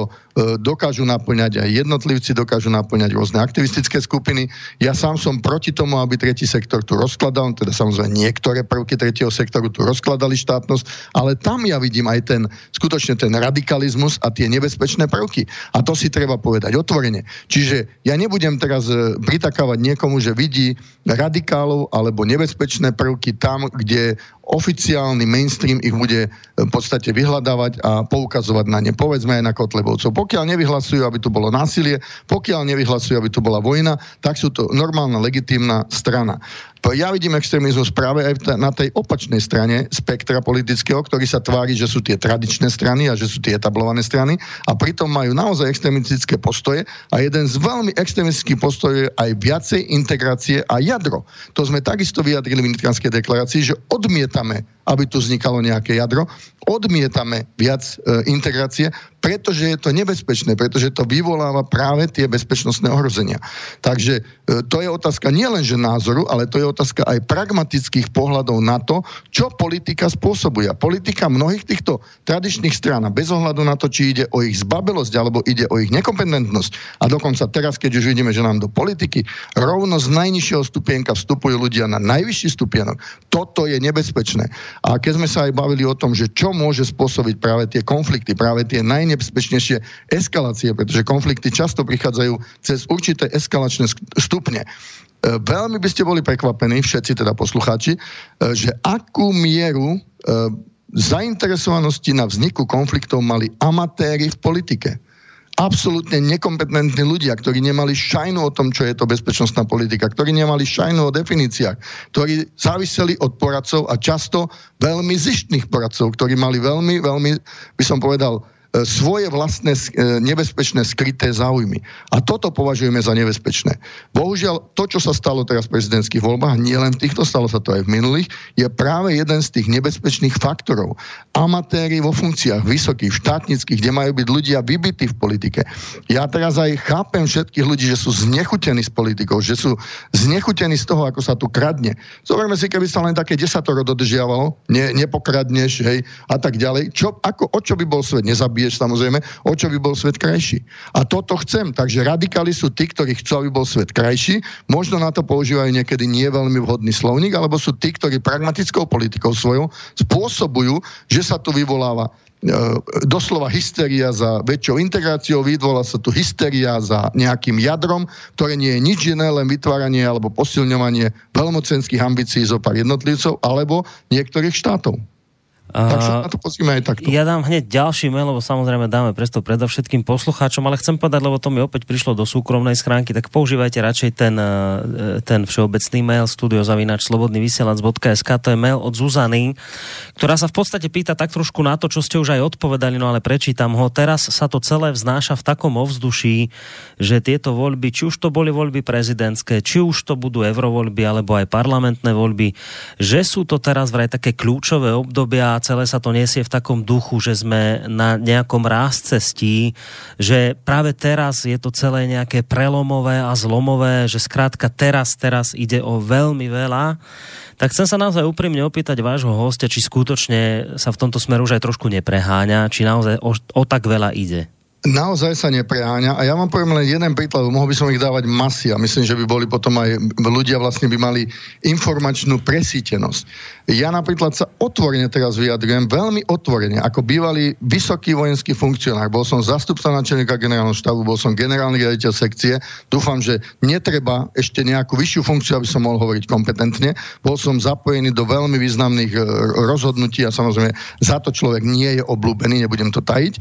dokážu naplňať aj jednotlivci, dokážu naplňať rôzne aktivistické skupiny. Ja sám som proti tomu, aby tretí sektor tu rozkladal, teda samozrejme niektoré prvky tretieho sektoru tu rozkladali štátnosť, ale tam ja vidím aj ten, skutočne ten radikalizmus a tie nebezpečné prvky. A to si treba povedať otvorene. Čiže ja nebudem teraz e, pritakávať niekomu, že vidí radikálov alebo nebezpečné prvky tam, kde oficiálny mainstream ich bude e, v podstate vyhľadávať a poukazovať na ne. Povedzme aj na Kotlebovcov. Pokiaľ nevyhlasujú, aby tu bolo násilie, pokiaľ nevyhlasujú, aby tu bola vojna, tak sú to normálna, legitímna strana. Ja vidím extrémizmus práve aj na tej opačnej strane spektra politického, ktorý sa tvári, že sú tie tradičné strany a že sú tie etablované strany a pritom majú naozaj extrémistické postoje a jeden z veľmi extrémistických postojov je aj viacej integrácie a jadro. To sme takisto vyjadrili v Nitranskej deklarácii, že odmietame aby tu vznikalo nejaké jadro. Odmietame viac e, integrácie, pretože je to nebezpečné, pretože to vyvoláva práve tie bezpečnostné ohrozenia. Takže e, to je otázka nielen že názoru, ale to je otázka aj pragmatických pohľadov na to, čo politika spôsobuje. Politika mnohých týchto tradičných strán, bez ohľadu na to, či ide o ich zbabelosť alebo ide o ich nekompetentnosť. A dokonca teraz, keď už vidíme, že nám do politiky rovno z najnižšieho stupienka vstupujú ľudia na najvyšší stupienok, toto je nebezpečné. A keď sme sa aj bavili o tom, že čo môže spôsobiť práve tie konflikty, práve tie najnebezpečnejšie eskalácie, pretože konflikty často prichádzajú cez určité eskalačné stupne. E, veľmi by ste boli prekvapení, všetci teda poslucháči, e, že akú mieru e, zainteresovanosti na vzniku konfliktov mali amatéri v politike absolútne nekompetentní ľudia, ktorí nemali šajnu o tom, čo je to bezpečnostná politika, ktorí nemali šajnu o definíciách, ktorí záviseli od poradcov a často veľmi zištných poradcov, ktorí mali veľmi, veľmi, by som povedal, svoje vlastné e, nebezpečné skryté záujmy. A toto považujeme za nebezpečné. Bohužiaľ, to, čo sa stalo teraz v prezidentských voľbách, nie len v týchto, stalo sa to aj v minulých, je práve jeden z tých nebezpečných faktorov. Amatéri vo funkciách vysokých, štátnických, kde majú byť ľudia vybití v politike. Ja teraz aj chápem všetkých ľudí, že sú znechutení s politikou, že sú znechutení z toho, ako sa tu kradne. Zoberme si, keby sa len také desatoro dodržiavalo, ne, nepokradneš, hej, a tak ďalej. Čo, ako, o čo by bol svet? Nezabíjal zabiješ samozrejme, o čo by bol svet krajší. A toto chcem. Takže radikáli sú tí, ktorí chcú, aby bol svet krajší. Možno na to používajú niekedy nie veľmi vhodný slovník, alebo sú tí, ktorí pragmatickou politikou svojou spôsobujú, že sa tu vyvoláva e, doslova hysteria za väčšou integráciou, vyvolá sa tu hysteria za nejakým jadrom, ktoré nie je nič iné, len vytváranie alebo posilňovanie veľmocenských ambícií zo pár jednotlivcov alebo niektorých štátov. Tak sa na to pozrime aj takto. Ja dám hneď ďalší mail, lebo samozrejme dáme presto predovšetkým poslucháčom, ale chcem povedať, lebo to mi opäť prišlo do súkromnej schránky, tak používajte radšej ten, e, ten všeobecný mail studiozavinač slobodnyvysielac.sk, to je mail od Zuzany, ktorá sa v podstate pýta tak trošku na to, čo ste už aj odpovedali, no ale prečítam ho. Teraz sa to celé vznáša v takom ovzduší, že tieto voľby, či už to boli voľby prezidentské, či už to budú eurovoľby alebo aj parlamentné voľby, že sú to teraz vraj také kľúčové obdobia celé sa to nesie v takom duchu, že sme na nejakom ráz cestí, že práve teraz je to celé nejaké prelomové a zlomové, že skrátka teraz, teraz ide o veľmi veľa. Tak chcem sa naozaj úprimne opýtať vášho hostia, či skutočne sa v tomto smeru už aj trošku nepreháňa, či naozaj o, o tak veľa ide naozaj sa nepreháňa. A ja vám poviem len jeden príklad, mohol by som ich dávať masy a myslím, že by boli potom aj ľudia vlastne by mali informačnú presítenosť. Ja napríklad sa otvorene teraz vyjadrujem, veľmi otvorene, ako bývalý vysoký vojenský funkcionár, bol som zastupca načelníka generálneho štábu, bol som generálny riaditeľ sekcie, dúfam, že netreba ešte nejakú vyššiu funkciu, aby som mohol hovoriť kompetentne, bol som zapojený do veľmi významných e, rozhodnutí a samozrejme za to človek nie je oblúbený, nebudem to tajiť, e,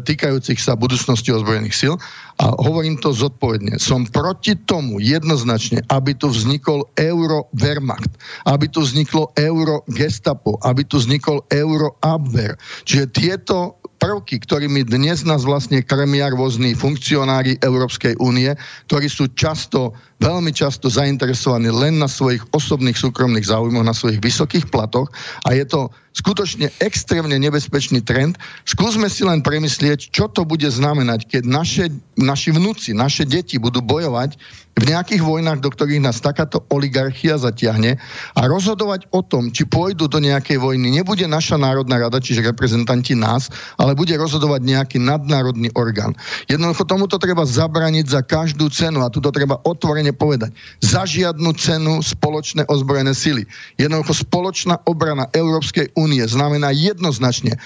týkajúcich sa budúcnosti ozbrojených síl. A hovorím to zodpovedne. Som proti tomu jednoznačne, aby tu vznikol euro Wehrmacht, aby tu vzniklo euro Gestapo, aby tu vznikol euro Abwehr. Čiže tieto prvky, ktorými dnes nás vlastne krmia rôzni funkcionári Európskej únie, ktorí sú často, veľmi často zainteresovaní len na svojich osobných súkromných záujmoch, na svojich vysokých platoch a je to skutočne extrémne nebezpečný trend. Skúsme si len premyslieť, čo to bude znamenať, keď naše, naši vnúci, naše deti budú bojovať v nejakých vojnách, do ktorých nás takáto oligarchia zatiahne a rozhodovať o tom, či pôjdu do nejakej vojny, nebude naša Národná rada, čiže reprezentanti nás, ale bude rozhodovať nejaký nadnárodný orgán. Jednoducho tomuto treba zabraniť za každú cenu a tu treba otvorene povedať. Za žiadnu cenu spoločné ozbrojené sily. Jednoducho spoločná obrana Európskej únie znamená jednoznačne,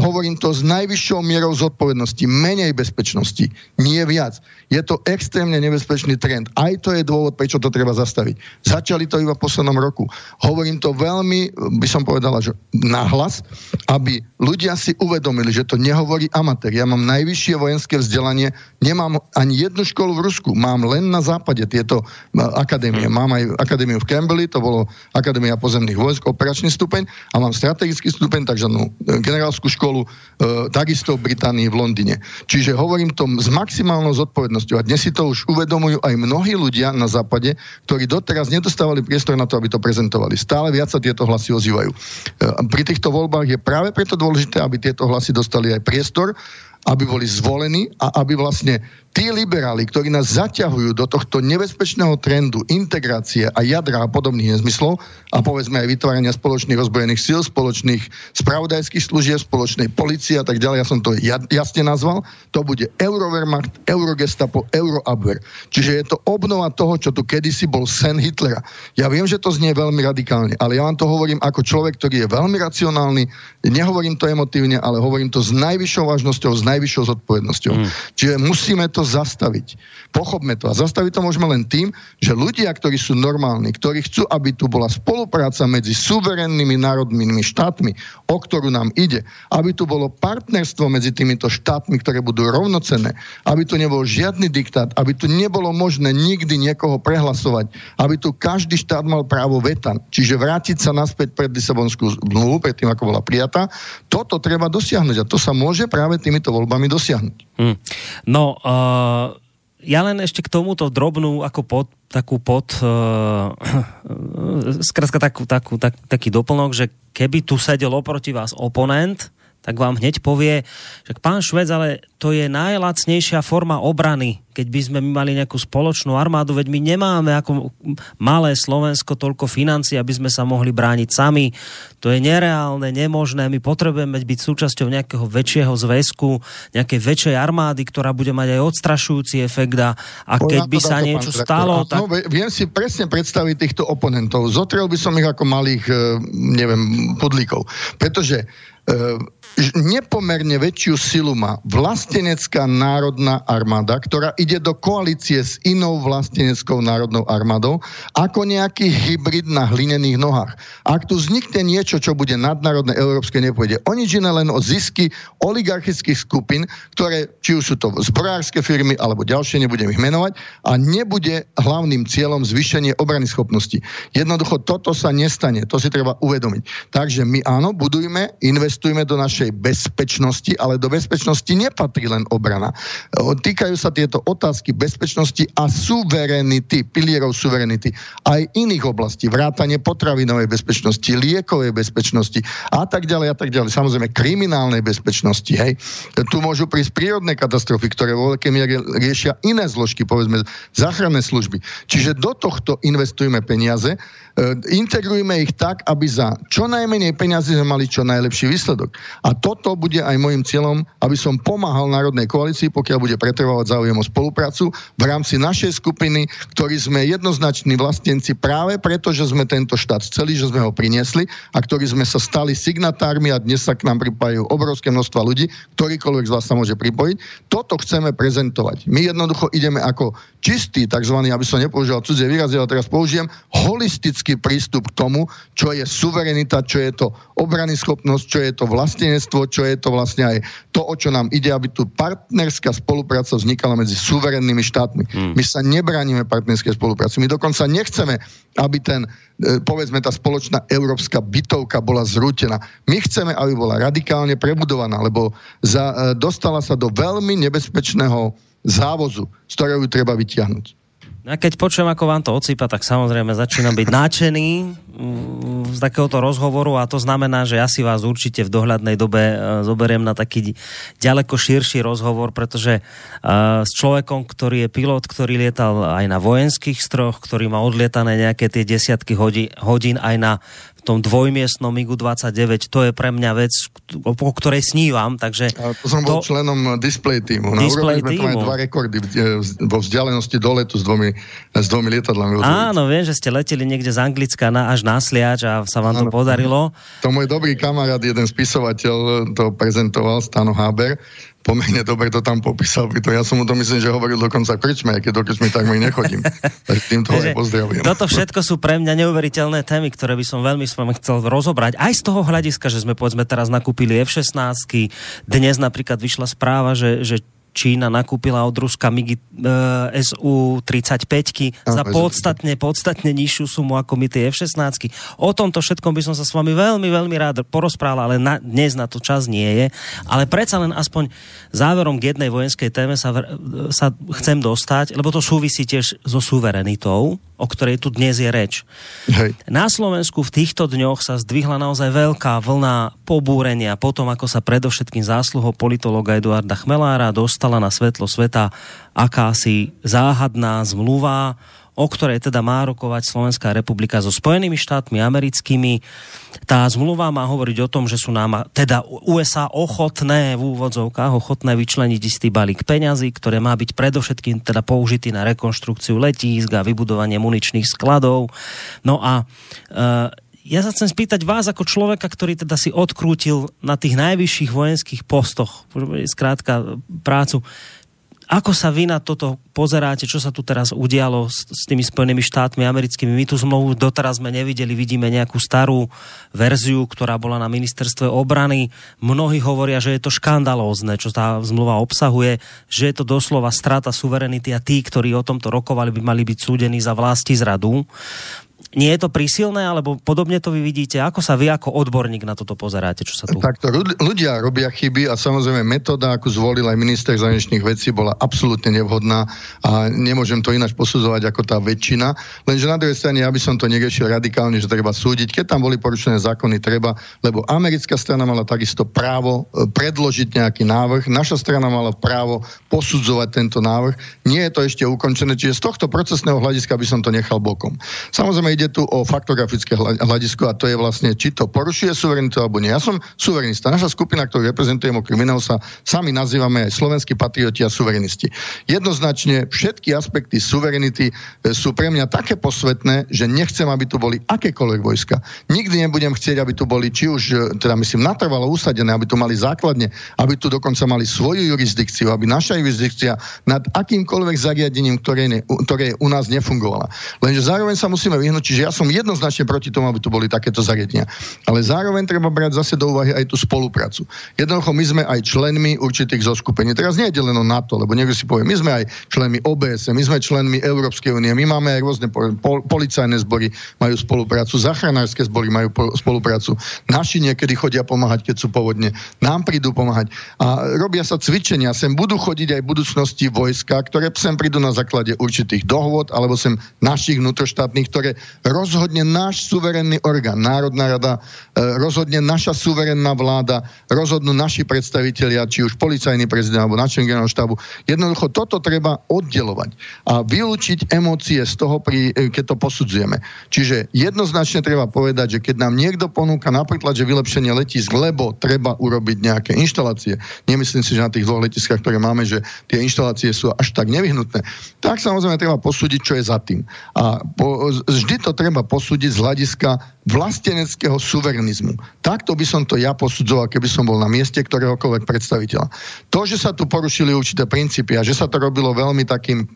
a hovorím to s najvyššou mierou zodpovednosti, menej bezpečnosti, nie viac. Je to extrémne nebezpečný trend. Aj to je dôvod, prečo to treba zastaviť. Začali to iba v poslednom roku. Hovorím to veľmi, by som povedala, že nahlas, aby ľudia si uvedomili, že to nehovorí amatér. Ja mám najvyššie vojenské vzdelanie, nemám ani jednu školu v Rusku, mám len na západe tieto akadémie. Mám aj akadémiu v Campbelli, to bolo Akadémia pozemných vojsk, operačný stupeň a mám strategický stupeň, takže no, generálskú školu školu, e, takisto v Británii, v Londýne. Čiže hovorím to s maximálnou zodpovednosťou a dnes si to už uvedomujú aj mnohí ľudia na západe, ktorí doteraz nedostávali priestor na to, aby to prezentovali. Stále viac sa tieto hlasy ozývajú. E, pri týchto voľbách je práve preto dôležité, aby tieto hlasy dostali aj priestor, aby boli zvolení a aby vlastne tí liberáli, ktorí nás zaťahujú do tohto nebezpečného trendu integrácie a jadra a podobných nezmyslov a povedzme aj vytvárania spoločných rozbojených síl, spoločných spravodajských služieb, spoločnej policie a tak ďalej, ja som to jasne nazval, to bude Eurowehrmacht, Eurogestapo, Euroabwehr. Čiže je to obnova toho, čo tu kedysi bol sen Hitlera. Ja viem, že to znie veľmi radikálne, ale ja vám to hovorím ako človek, ktorý je veľmi racionálny, nehovorím to emotívne, ale hovorím to s najvyššou vážnosťou, s najvyššou zodpovednosťou. Mm. Čiže musíme to to zastaviť. Pochopme to. A zastaviť to môžeme len tým, že ľudia, ktorí sú normálni, ktorí chcú, aby tu bola spolupráca medzi suverennými národnými štátmi, o ktorú nám ide, aby tu bolo partnerstvo medzi týmito štátmi, ktoré budú rovnocenné, aby tu nebol žiadny diktát, aby tu nebolo možné nikdy niekoho prehlasovať, aby tu každý štát mal právo veta, čiže vrátiť sa naspäť pred Lisabonskú zmluvu, pred tým, ako bola prijatá. Toto treba dosiahnuť a to sa môže práve týmito voľbami dosiahnuť. Hmm. No, uh ja len ešte k tomuto drobnú ako pod, takú pod uh, skrátka takú, takú, tak, taký doplnok, že keby tu sedel oproti vás oponent, tak vám hneď povie, že pán Švec, ale to je najlacnejšia forma obrany, keď by sme mali nejakú spoločnú armádu, veď my nemáme ako malé Slovensko toľko financí, aby sme sa mohli brániť sami. To je nereálne, nemožné. My potrebujeme byť súčasťou nejakého väčšieho zväzku, nejakej väčšej armády, ktorá bude mať aj odstrašujúci efekt a, a keď by sa niečo stalo... Tak... No, viem si presne predstaviť týchto oponentov. Zotrel by som ich ako malých, eh, neviem, podlíkov. Pretože nepomerne väčšiu silu má vlastenecká národná armáda, ktorá ide do koalície s inou vlasteneckou národnou armádou, ako nejaký hybrid na hlinených nohách. Ak tu vznikne niečo, čo bude nadnárodné európske, nepôjde o nič iné, len o zisky oligarchických skupín, ktoré, či už sú to zbrojárske firmy, alebo ďalšie, nebudem ich menovať, a nebude hlavným cieľom zvýšenie obrany schopnosti. Jednoducho toto sa nestane, to si treba uvedomiť. Takže my áno, budujme, investujme do našej bezpečnosti, ale do bezpečnosti nepatrí len obrana. Týkajú sa tieto otázky bezpečnosti a suverenity, pilierov suverenity, aj iných oblastí, vrátanie potravinovej bezpečnosti, liekovej bezpečnosti a tak ďalej a tak ďalej. Samozrejme kriminálnej bezpečnosti. Hej. Tu môžu prísť prírodné katastrofy, ktoré vo veľkej miere riešia iné zložky, povedzme záchranné služby. Čiže do tohto investujeme peniaze, integrujme ich tak, aby za čo najmenej peniazy sme mali čo najlepší výsledok. A toto bude aj môjim cieľom, aby som pomáhal Národnej koalícii, pokiaľ bude pretrvávať záujem o spoluprácu v rámci našej skupiny, ktorí sme jednoznační vlastenci práve preto, že sme tento štát chceli, že sme ho priniesli a ktorí sme sa stali signatármi a dnes sa k nám pripájajú obrovské množstva ľudí, ktorýkoľvek z vás sa môže pripojiť. Toto chceme prezentovať. My jednoducho ideme ako čistý, tzv., aby som nepoužíval cudzie výrazy, ale teraz použijem holistický prístup k tomu, čo je suverenita, čo je to obrany schopnosť, čo je to vlastenectvo, čo je to vlastne aj to, o čo nám ide, aby tu partnerská spolupráca vznikala medzi suverennými štátmi. Hmm. My sa nebránime partnerskej spolupráci. My dokonca nechceme, aby ten, e, povedzme, tá spoločná európska bytovka bola zrútená. My chceme, aby bola radikálne prebudovaná, lebo za, e, dostala sa do veľmi nebezpečného závozu, z ktorého ju treba vyťahnuť. A keď počujem, ako vám to ocípa, tak samozrejme začínam byť nadšený mm, z takéhoto rozhovoru a to znamená, že ja si vás určite v dohľadnej dobe e, zoberiem na taký ďaleko širší rozhovor, pretože uh, s človekom, ktorý je pilot, ktorý lietal aj na vojenských stroch, ktorý má odlietané nejaké tie desiatky hodín, hodín aj na v tom dvojmiestnom MiGu-29, to je pre mňa vec, o, o ktorej snívam, takže... A to som bol to... členom display týmu. Na display týmu. dva rekordy vo vzdialenosti do letu s dvomi, s dvomi lietadlami. Áno, viem, že ste leteli niekde z Anglicka na, až na Sliač a sa vám Áno. to podarilo. To môj dobrý kamarát, jeden spisovateľ to prezentoval, Stano Haber, pomerne dobre to tam popísal, preto ja som mu to myslím, že hovoril dokonca krčme, keď do krčmy tak my nechodím. Takže týmto aj pozdravujem. Toto všetko sú pre mňa neuveriteľné témy, ktoré by som veľmi s vami chcel rozobrať. Aj z toho hľadiska, že sme povedzme teraz nakúpili F-16, dnes napríklad vyšla správa, že, že Čína nakúpila od Ruska MiG e, SU-35 za podstatne, podstatne nižšiu sumu ako my tie F-16. O tomto všetkom by som sa s vami veľmi, veľmi rád porozprával, ale na, dnes na to čas nie je. Ale predsa len aspoň záverom k jednej vojenskej téme sa, sa chcem dostať, lebo to súvisí tiež so suverenitou o ktorej tu dnes je reč. Hej. Na Slovensku v týchto dňoch sa zdvihla naozaj veľká vlna pobúrenia potom, ako sa predovšetkým zásluhou politologa Eduarda Chmelára dostala na svetlo sveta akási záhadná zmluva o ktorej teda má rokovať Slovenská republika so Spojenými štátmi americkými. Tá zmluva má hovoriť o tom, že sú nám teda USA ochotné v úvodzovkách, ochotné vyčleniť istý balík peňazí, ktoré má byť predovšetkým teda použitý na rekonštrukciu letísk a vybudovanie muničných skladov. No a e, ja sa chcem spýtať vás ako človeka, ktorý teda si odkrútil na tých najvyšších vojenských postoch, skrátka prácu, ako sa vy na toto pozeráte, čo sa tu teraz udialo s, s tými Spojenými štátmi americkými? My tu zmluvu doteraz sme nevideli, vidíme nejakú starú verziu, ktorá bola na ministerstve obrany. Mnohí hovoria, že je to škandalózne, čo tá zmluva obsahuje, že je to doslova strata suverenity a tí, ktorí o tomto rokovali, by mali byť súdení za vlasti zradu nie je to prísilné, alebo podobne to vy vidíte? Ako sa vy ako odborník na toto pozeráte? Čo sa tu... Takto, ľudia robia chyby a samozrejme metóda, ako zvolil aj minister zahraničných vecí, bola absolútne nevhodná a nemôžem to ináč posudzovať ako tá väčšina. Lenže na druhej strane, ja som to neriešil radikálne, že treba súdiť. Keď tam boli porušené zákony, treba, lebo americká strana mala takisto právo e, predložiť nejaký návrh, naša strana mala právo posudzovať tento návrh. Nie je to ešte ukončené, čiže z tohto procesného hľadiska by som to nechal bokom. Samozrejme, Ide tu o faktografické hľadisko a to je vlastne, či to porušuje suverenitu alebo nie. Ja som suverenista. Naša skupina, ktorú reprezentujem okrem iného, sa sami nazývame aj slovenskí patrioti a suverenisti. Jednoznačne všetky aspekty suverenity e, sú pre mňa také posvetné, že nechcem, aby tu boli akékoľvek vojska. Nikdy nebudem chcieť, aby tu boli, či už, e, teda myslím, natrvalo usadené, aby tu mali základne, aby tu dokonca mali svoju jurisdikciu, aby naša jurisdikcia nad akýmkoľvek zariadením, ktoré, ne, ktoré u nás nefungovala. Lenže zároveň sa musíme vyhnúť, čiže ja som jednoznačne proti tomu, aby tu boli takéto zariadenia. Ale zároveň treba brať zase do úvahy aj tú spoluprácu. Jednoducho my sme aj členmi určitých zoskupení. Teraz nie je len o NATO, lebo niekto si povie, my sme aj členmi OBS, my sme členmi Európskej únie, my máme aj rôzne pol, policajné zbory, majú spoluprácu, zachranárske zbory majú spoluprácu. Naši niekedy chodia pomáhať, keď sú povodne. Nám prídu pomáhať. A robia sa cvičenia, sem budú chodiť aj v budúcnosti vojska, ktoré sem prídu na základe určitých dohôd, alebo sem našich vnútroštátnych, ktoré rozhodne náš suverénny orgán, Národná rada, e, rozhodne naša suverénna vláda, rozhodnú naši predstavitelia, či už policajný prezident alebo načelník generálneho štábu. Jednoducho toto treba oddelovať a vylúčiť emócie z toho, pri, e, keď to posudzujeme. Čiže jednoznačne treba povedať, že keď nám niekto ponúka napríklad, že vylepšenie letisk, lebo treba urobiť nejaké inštalácie, nemyslím si, že na tých dvoch letiskách, ktoré máme, že tie inštalácie sú až tak nevyhnutné, tak samozrejme treba posúdiť, čo je za tým. A po, vždy to treba posúdiť z hľadiska vlasteneckého suverenizmu. Takto by som to ja posudzoval, keby som bol na mieste ktoréhokoľvek predstaviteľa. To, že sa tu porušili určité princípy a že sa to robilo veľmi takým e,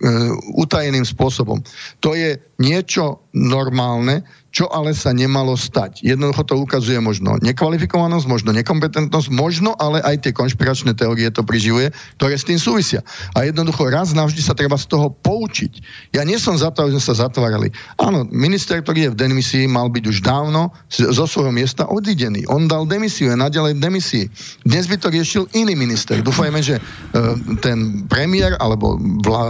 utajeným spôsobom, to je niečo normálne, čo ale sa nemalo stať. Jednoducho to ukazuje možno nekvalifikovanosť, možno nekompetentnosť, možno ale aj tie konšpiračné teórie to priživuje, ktoré s tým súvisia. A jednoducho raz navždy sa treba z toho poučiť. Ja nie som za to, aby sme sa zatvárali. Áno, minister, ktorý je v demisii, mal byť už dávno zo svojho miesta odidený. On dal demisiu, je naďalej v demisii. Dnes by to riešil iný minister. Dúfajme, že e, ten premiér alebo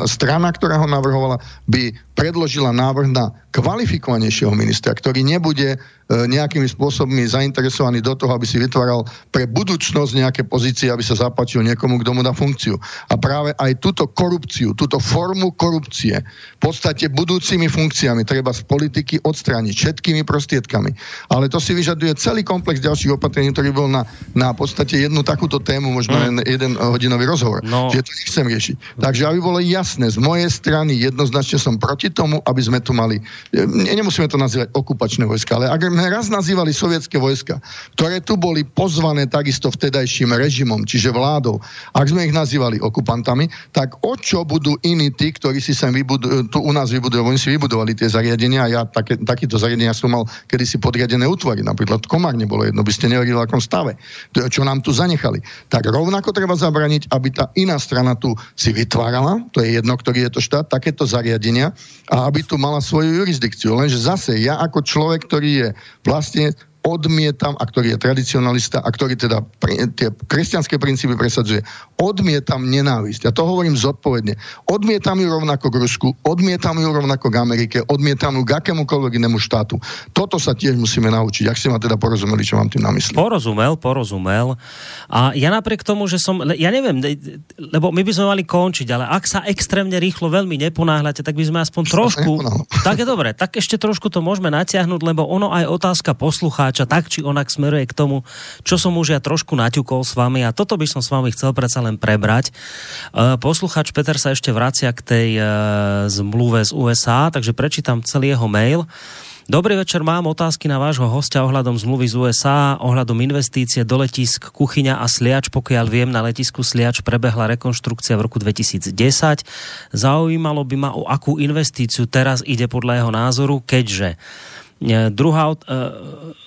strana, ktorá ho navrhovala, by predložila návrh na kvalifikovanejšieho ministra, ktorý nebude nejakými spôsobmi zainteresovaný do toho, aby si vytváral pre budúcnosť nejaké pozície, aby sa zapáčil niekomu, kto mu dá funkciu. A práve aj túto korupciu, túto formu korupcie v podstate budúcimi funkciami treba z politiky odstrániť všetkými prostriedkami. Ale to si vyžaduje celý komplex ďalších opatrení, ktorý bol na, na podstate jednu takúto tému, možno mm. jeden hodinový rozhovor. No. Čiže to nechcem riešiť. Takže aby bolo jasné, z mojej strany jednoznačne som proti tomu, aby sme tu mali, e, nemusíme to nazývať okupačné vojska, ale sme raz nazývali sovietské vojska, ktoré tu boli pozvané takisto vtedajším režimom, čiže vládou, ak sme ich nazývali okupantami, tak o čo budú iní tí, ktorí si sem vybudujú, tu u nás vybudujú, oni si vybudovali tie zariadenia a ja také, takýto zariadenia som mal kedysi podriadené útvary, napríklad komár nebolo jedno, by ste neverili v akom stave, čo nám tu zanechali. Tak rovnako treba zabraniť, aby tá iná strana tu si vytvárala, to je jedno, ktorý je to štát, takéto zariadenia a aby tu mala svoju jurisdikciu. Lenže zase ja ako človek, ktorý je vlastne odmietam, a ktorý je tradicionalista a ktorý teda tie kresťanské princípy presadzuje, odmietam nenávisť. A to hovorím zodpovedne. Odmietam ju rovnako k Rusku, odmietam ju rovnako k Amerike, odmietam ju k akémukoľvek inému štátu. Toto sa tiež musíme naučiť. Ak ste ma teda porozumeli, čo mám tým na mysli. Porozumel, porozumel. A ja napriek tomu, že som, ja neviem, lebo my by sme mali končiť, ale ak sa extrémne rýchlo veľmi neponáhľate, tak by sme aspoň trošku... Tak je dobre, tak ešte trošku to môžeme natiahnuť, lebo ono aj otázka poslucháča poslucháča tak či onak smeruje k tomu, čo som už ja trošku naťukol s vami a toto by som s vami chcel predsa len prebrať. E, poslucháč Peter sa ešte vracia k tej e, zmluve z USA, takže prečítam celý jeho mail. Dobrý večer, mám otázky na vášho hostia ohľadom zmluvy z USA, ohľadom investície do letisk Kuchyňa a Sliač. Pokiaľ viem, na letisku Sliač prebehla rekonštrukcia v roku 2010. Zaujímalo by ma, o akú investíciu teraz ide podľa jeho názoru, keďže e, druhá,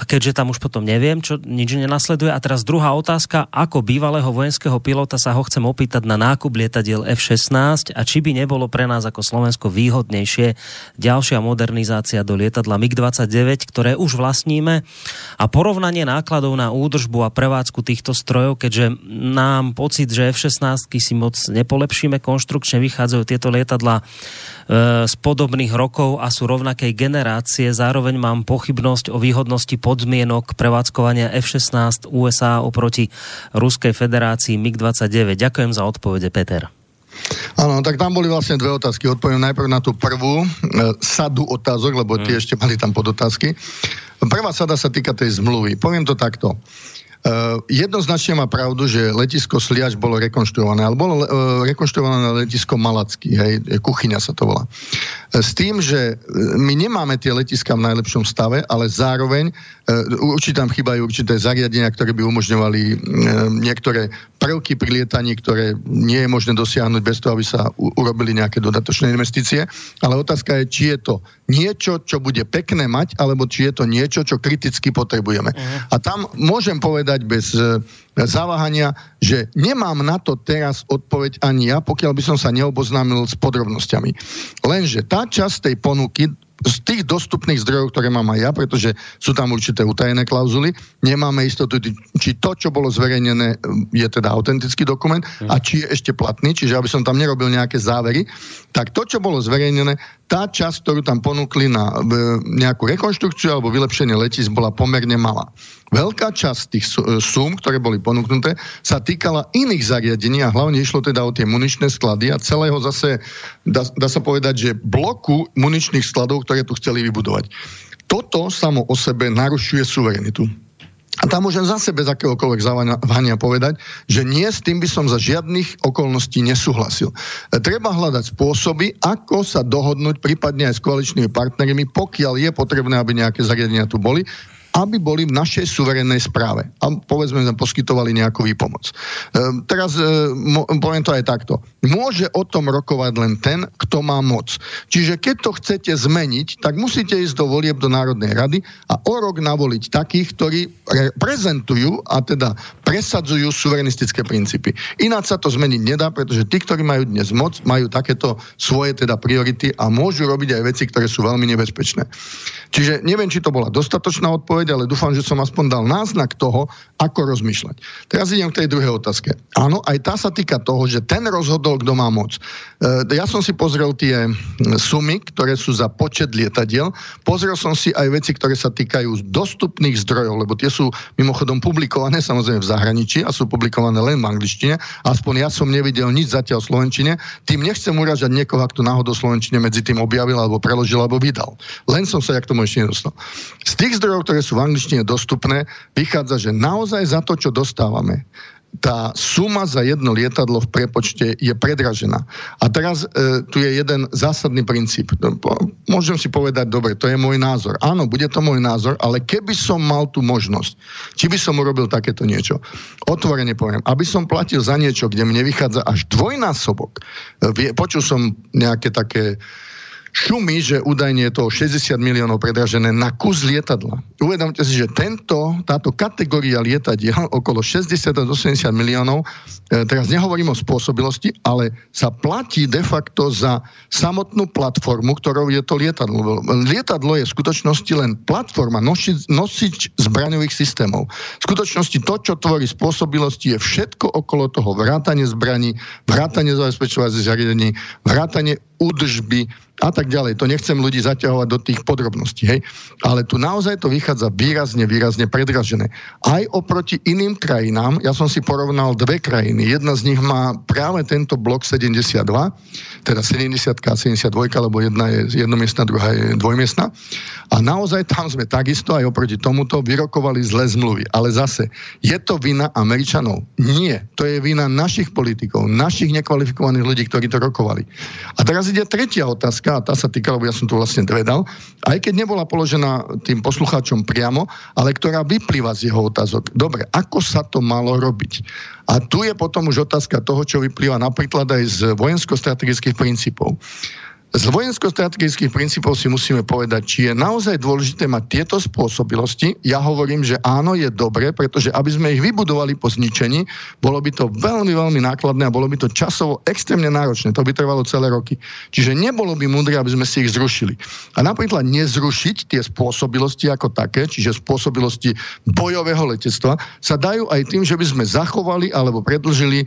a keďže tam už potom neviem, čo nič nenasleduje. A teraz druhá otázka, ako bývalého vojenského pilota sa ho chcem opýtať na nákup lietadiel F-16 a či by nebolo pre nás ako Slovensko výhodnejšie ďalšia modernizácia do lietadla MiG-29, ktoré už vlastníme a porovnanie nákladov na údržbu a prevádzku týchto strojov, keďže nám pocit, že F-16 si moc nepolepšíme, konštrukčne vychádzajú tieto lietadla e, z podobných rokov a sú rovnakej generácie. Zároveň mám pochybnosť o výhodnosti podmienok prevádzkovania F-16 USA oproti Ruskej federácii MiG-29? Ďakujem za odpovede, Peter. Áno, tak tam boli vlastne dve otázky. Odpoviem najprv na tú prvú e, sadu otázok, lebo tie mm. ešte mali tam podotázky. Prvá sada sa týka tej zmluvy. Poviem to takto. Uh, jednoznačne má pravdu, že letisko Sliač bolo rekonštruované, ale bolo uh, rekonštruované letisko Malacky, hej, kuchyňa sa to volá. Uh, s tým, že my nemáme tie letiska v najlepšom stave, ale zároveň určite tam chýbajú určité zariadenia, ktoré by umožňovali niektoré prvky pri lietaní, ktoré nie je možné dosiahnuť bez toho, aby sa urobili nejaké dodatočné investície. Ale otázka je, či je to niečo, čo bude pekné mať, alebo či je to niečo, čo kriticky potrebujeme. Uh-huh. A tam môžem povedať bez e, zaváhania, že nemám na to teraz odpoveď ani ja, pokiaľ by som sa neoboznámil s podrobnosťami. Lenže tá časť tej ponuky z tých dostupných zdrojov, ktoré mám aj ja, pretože sú tam určité utajené klauzuly, nemáme istotu, či to, čo bolo zverejnené, je teda autentický dokument a či je ešte platný, čiže aby som tam nerobil nejaké závery, tak to, čo bolo zverejnené, tá časť, ktorú tam ponúkli na nejakú rekonštrukciu alebo vylepšenie letis, bola pomerne malá. Veľká časť tých súm, ktoré boli ponúknuté, sa týkala iných zariadení a hlavne išlo teda o tie muničné sklady a celého zase, dá, dá sa povedať, že bloku muničných skladov, ktoré tu chceli vybudovať. Toto samo o sebe narušuje suverenitu. A tam môžem zase bez akéhokoľvek zavania povedať, že nie s tým by som za žiadnych okolností nesúhlasil. E, treba hľadať spôsoby, ako sa dohodnúť prípadne aj s koaličnými partnermi, pokiaľ je potrebné, aby nejaké zariadenia tu boli, aby boli v našej suverénnej správe a povedzme sme poskytovali nejakú výpomoc. E, teraz e, mo, poviem to aj takto. Môže o tom rokovať len ten, kto má moc. Čiže keď to chcete zmeniť, tak musíte ísť do volieb do Národnej rady a o rok navoliť takých, ktorí prezentujú a teda presadzujú suverenistické princípy. Ináč sa to zmeniť nedá, pretože tí, ktorí majú dnes moc, majú takéto svoje teda priority a môžu robiť aj veci, ktoré sú veľmi nebezpečné. Čiže neviem, či to bola dostatočná odpoveď, ale dúfam, že som aspoň dal náznak toho, ako rozmýšľať. Teraz idem k tej druhej otázke. Áno, aj tá sa týka toho, že ten rozhodol, kto má moc. E, ja som si pozrel tie sumy, ktoré sú za počet lietadiel. Pozrel som si aj veci, ktoré sa týkajú dostupných zdrojov, lebo tie sú mimochodom publikované samozrejme v zahraničí a sú publikované len v angličtine. Aspoň ja som nevidel nič zatiaľ v slovenčine. Tým nechcem uražať niekoho, ak to náhodou slovenčine medzi tým objavil alebo preložil alebo vydal. Len som sa jak tomu ešte nedostal. Z tých zdrojov, ktoré sú v angličtine dostupné, vychádza, že naozaj za to, čo dostávame, tá suma za jedno lietadlo v prepočte je predražená. A teraz e, tu je jeden zásadný princíp. No, môžem si povedať, dobre, to je môj názor. Áno, bude to môj názor, ale keby som mal tú možnosť, či by som urobil takéto niečo, otvorene poviem, aby som platil za niečo, kde mne vychádza až dvojnásobok. E, počul som nejaké také šumy, že údajne je to 60 miliónov predražené na kus lietadla. Uvedomte si, že tento, táto kategória lietadiel okolo 60 80 miliónov, e, teraz nehovorím o spôsobilosti, ale sa platí de facto za samotnú platformu, ktorou je to lietadlo. Lietadlo je v skutočnosti len platforma, nosič, nosič zbraňových systémov. V skutočnosti to, čo tvorí spôsobilosti, je všetko okolo toho. Vrátanie zbraní, vrátanie zabezpečovacích zariadení, vrátanie údržby, a tak ďalej. To nechcem ľudí zaťahovať do tých podrobností, hej. Ale tu naozaj to vychádza výrazne, výrazne predražené. Aj oproti iným krajinám, ja som si porovnal dve krajiny. Jedna z nich má práve tento blok 72, teda 70 a 72, lebo jedna je jednomiestna, druhá je dvojmiestna. A naozaj tam sme takisto aj oproti tomuto vyrokovali zlé zmluvy. Ale zase, je to vina Američanov? Nie. To je vina našich politikov, našich nekvalifikovaných ľudí, ktorí to rokovali. A teraz ide tretia otázka, otázka, a tá sa týka, lebo ja som tu vlastne dvedal, aj keď nebola položená tým poslucháčom priamo, ale ktorá vyplýva z jeho otázok. Dobre, ako sa to malo robiť? A tu je potom už otázka toho, čo vyplýva napríklad aj z vojensko-strategických princípov. Z vojensko-strategických princípov si musíme povedať, či je naozaj dôležité mať tieto spôsobilosti. Ja hovorím, že áno, je dobre, pretože aby sme ich vybudovali po zničení, bolo by to veľmi, veľmi nákladné a bolo by to časovo extrémne náročné. To by trvalo celé roky. Čiže nebolo by múdre, aby sme si ich zrušili. A napríklad nezrušiť tie spôsobilosti ako také, čiže spôsobilosti bojového letectva, sa dajú aj tým, že by sme zachovali alebo predlžili e,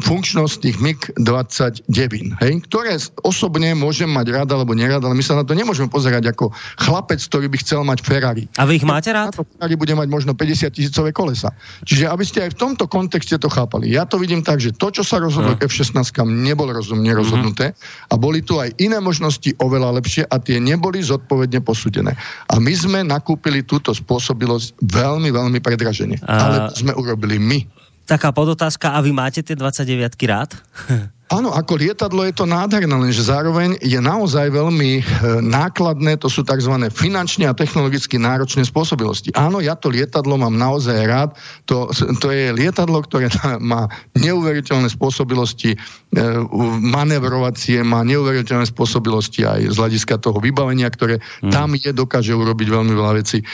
funkčnosť tých MiG-29, hej, ktoré osobne môžem mať rád alebo nerád, ale my sa na to nemôžeme pozerať ako chlapec, ktorý by chcel mať Ferrari. A vy ich máte rád? to Ferrari bude mať možno 50 tisícové kolesa. Čiže aby ste aj v tomto kontexte to chápali. Ja to vidím tak, že to, čo sa rozhodlo uh. F-16, nebolo rozumne mhm. rozhodnuté uh-huh. a boli tu aj iné možnosti oveľa lepšie a tie neboli zodpovedne posúdené. A my sme nakúpili túto spôsobilosť veľmi, veľmi predražene. Uh... Ale to sme urobili my. Taká podotázka, a vy máte tie 29 rád? Áno, ako lietadlo je to nádherné, lenže zároveň je naozaj veľmi e, nákladné, to sú tzv. finančne a technologicky náročné spôsobilosti. Áno, ja to lietadlo mám naozaj rád, to, to je lietadlo, ktoré má neuveriteľné spôsobilosti, e, manevrovacie, má neuveriteľné spôsobilosti aj z hľadiska toho vybavenia, ktoré mm. tam je, dokáže urobiť veľmi veľa vecí. E,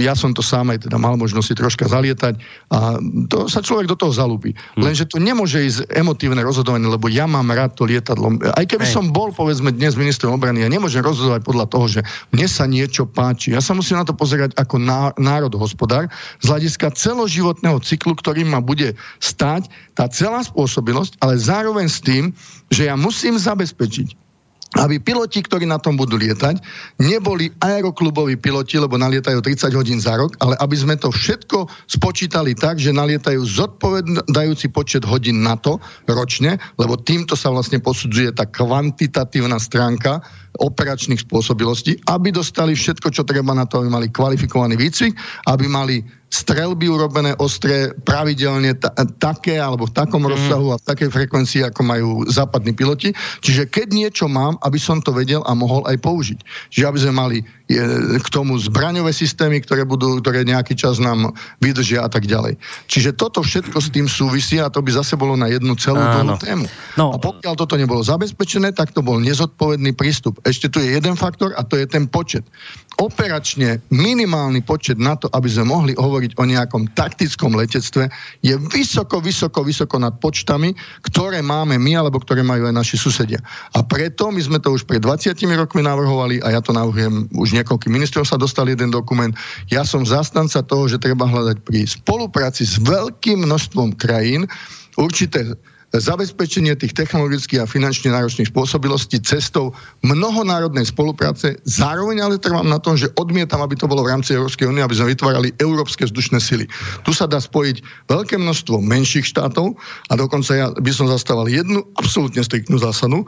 ja som to sám aj teda mal možnosť si troška zalietať a to sa človek do toho zalúbi. Mm. Lenže to nemôže ísť emotívne rozhodovanie, lebo ja mám rád to lietadlo. Aj keby Hej. som bol, povedzme, dnes ministrom obrany, ja nemôžem rozhodovať podľa toho, že mne sa niečo páči. Ja sa musím na to pozerať ako národohospodár z hľadiska celoživotného cyklu, ktorý ma bude stať tá celá spôsobilosť, ale zároveň s tým, že ja musím zabezpečiť, aby piloti, ktorí na tom budú lietať, neboli aerokluboví piloti, lebo nalietajú 30 hodín za rok, ale aby sme to všetko spočítali tak, že nalietajú zodpovedajúci počet hodín na to ročne, lebo týmto sa vlastne posudzuje tá kvantitatívna stránka operačných spôsobilostí, aby dostali všetko, čo treba na to, aby mali kvalifikovaný výcvik, aby mali strelby urobené ostré pravidelne ta, také alebo v takom mm. rozsahu a v takej frekvencii, ako majú západní piloti. Čiže keď niečo mám, aby som to vedel a mohol aj použiť. Čiže aby sme mali je, k tomu zbraňové systémy, ktoré budú, ktoré nejaký čas nám vydržia a tak ďalej. Čiže toto všetko s tým súvisí a to by zase bolo na jednu celú tému. No. A pokiaľ toto nebolo zabezpečené, tak to bol nezodpovedný prístup. Ešte tu je jeden faktor a to je ten počet operačne minimálny počet na to, aby sme mohli hovoriť o nejakom taktickom letectve, je vysoko, vysoko, vysoko nad počtami, ktoré máme my, alebo ktoré majú aj naši susedia. A preto my sme to už pred 20 rokmi navrhovali a ja to navrhujem, už niekoľký ministrov sa dostali jeden dokument. Ja som zastanca toho, že treba hľadať pri spolupráci s veľkým množstvom krajín určité zabezpečenie tých technologických a finančne náročných spôsobilostí cestou mnohonárodnej spolupráce. Zároveň ale trvám na tom, že odmietam, aby to bolo v rámci Európskej únie, aby sme vytvárali európske vzdušné sily. Tu sa dá spojiť veľké množstvo menších štátov a dokonca ja by som zastával jednu absolútne striktnú zásadu,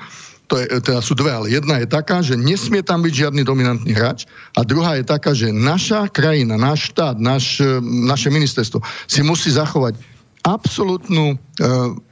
to je, teda sú dve, ale jedna je taká, že nesmie tam byť žiadny dominantný hráč a druhá je taká, že naša krajina, náš štát, naš, naše ministerstvo si musí zachovať absolútnu e,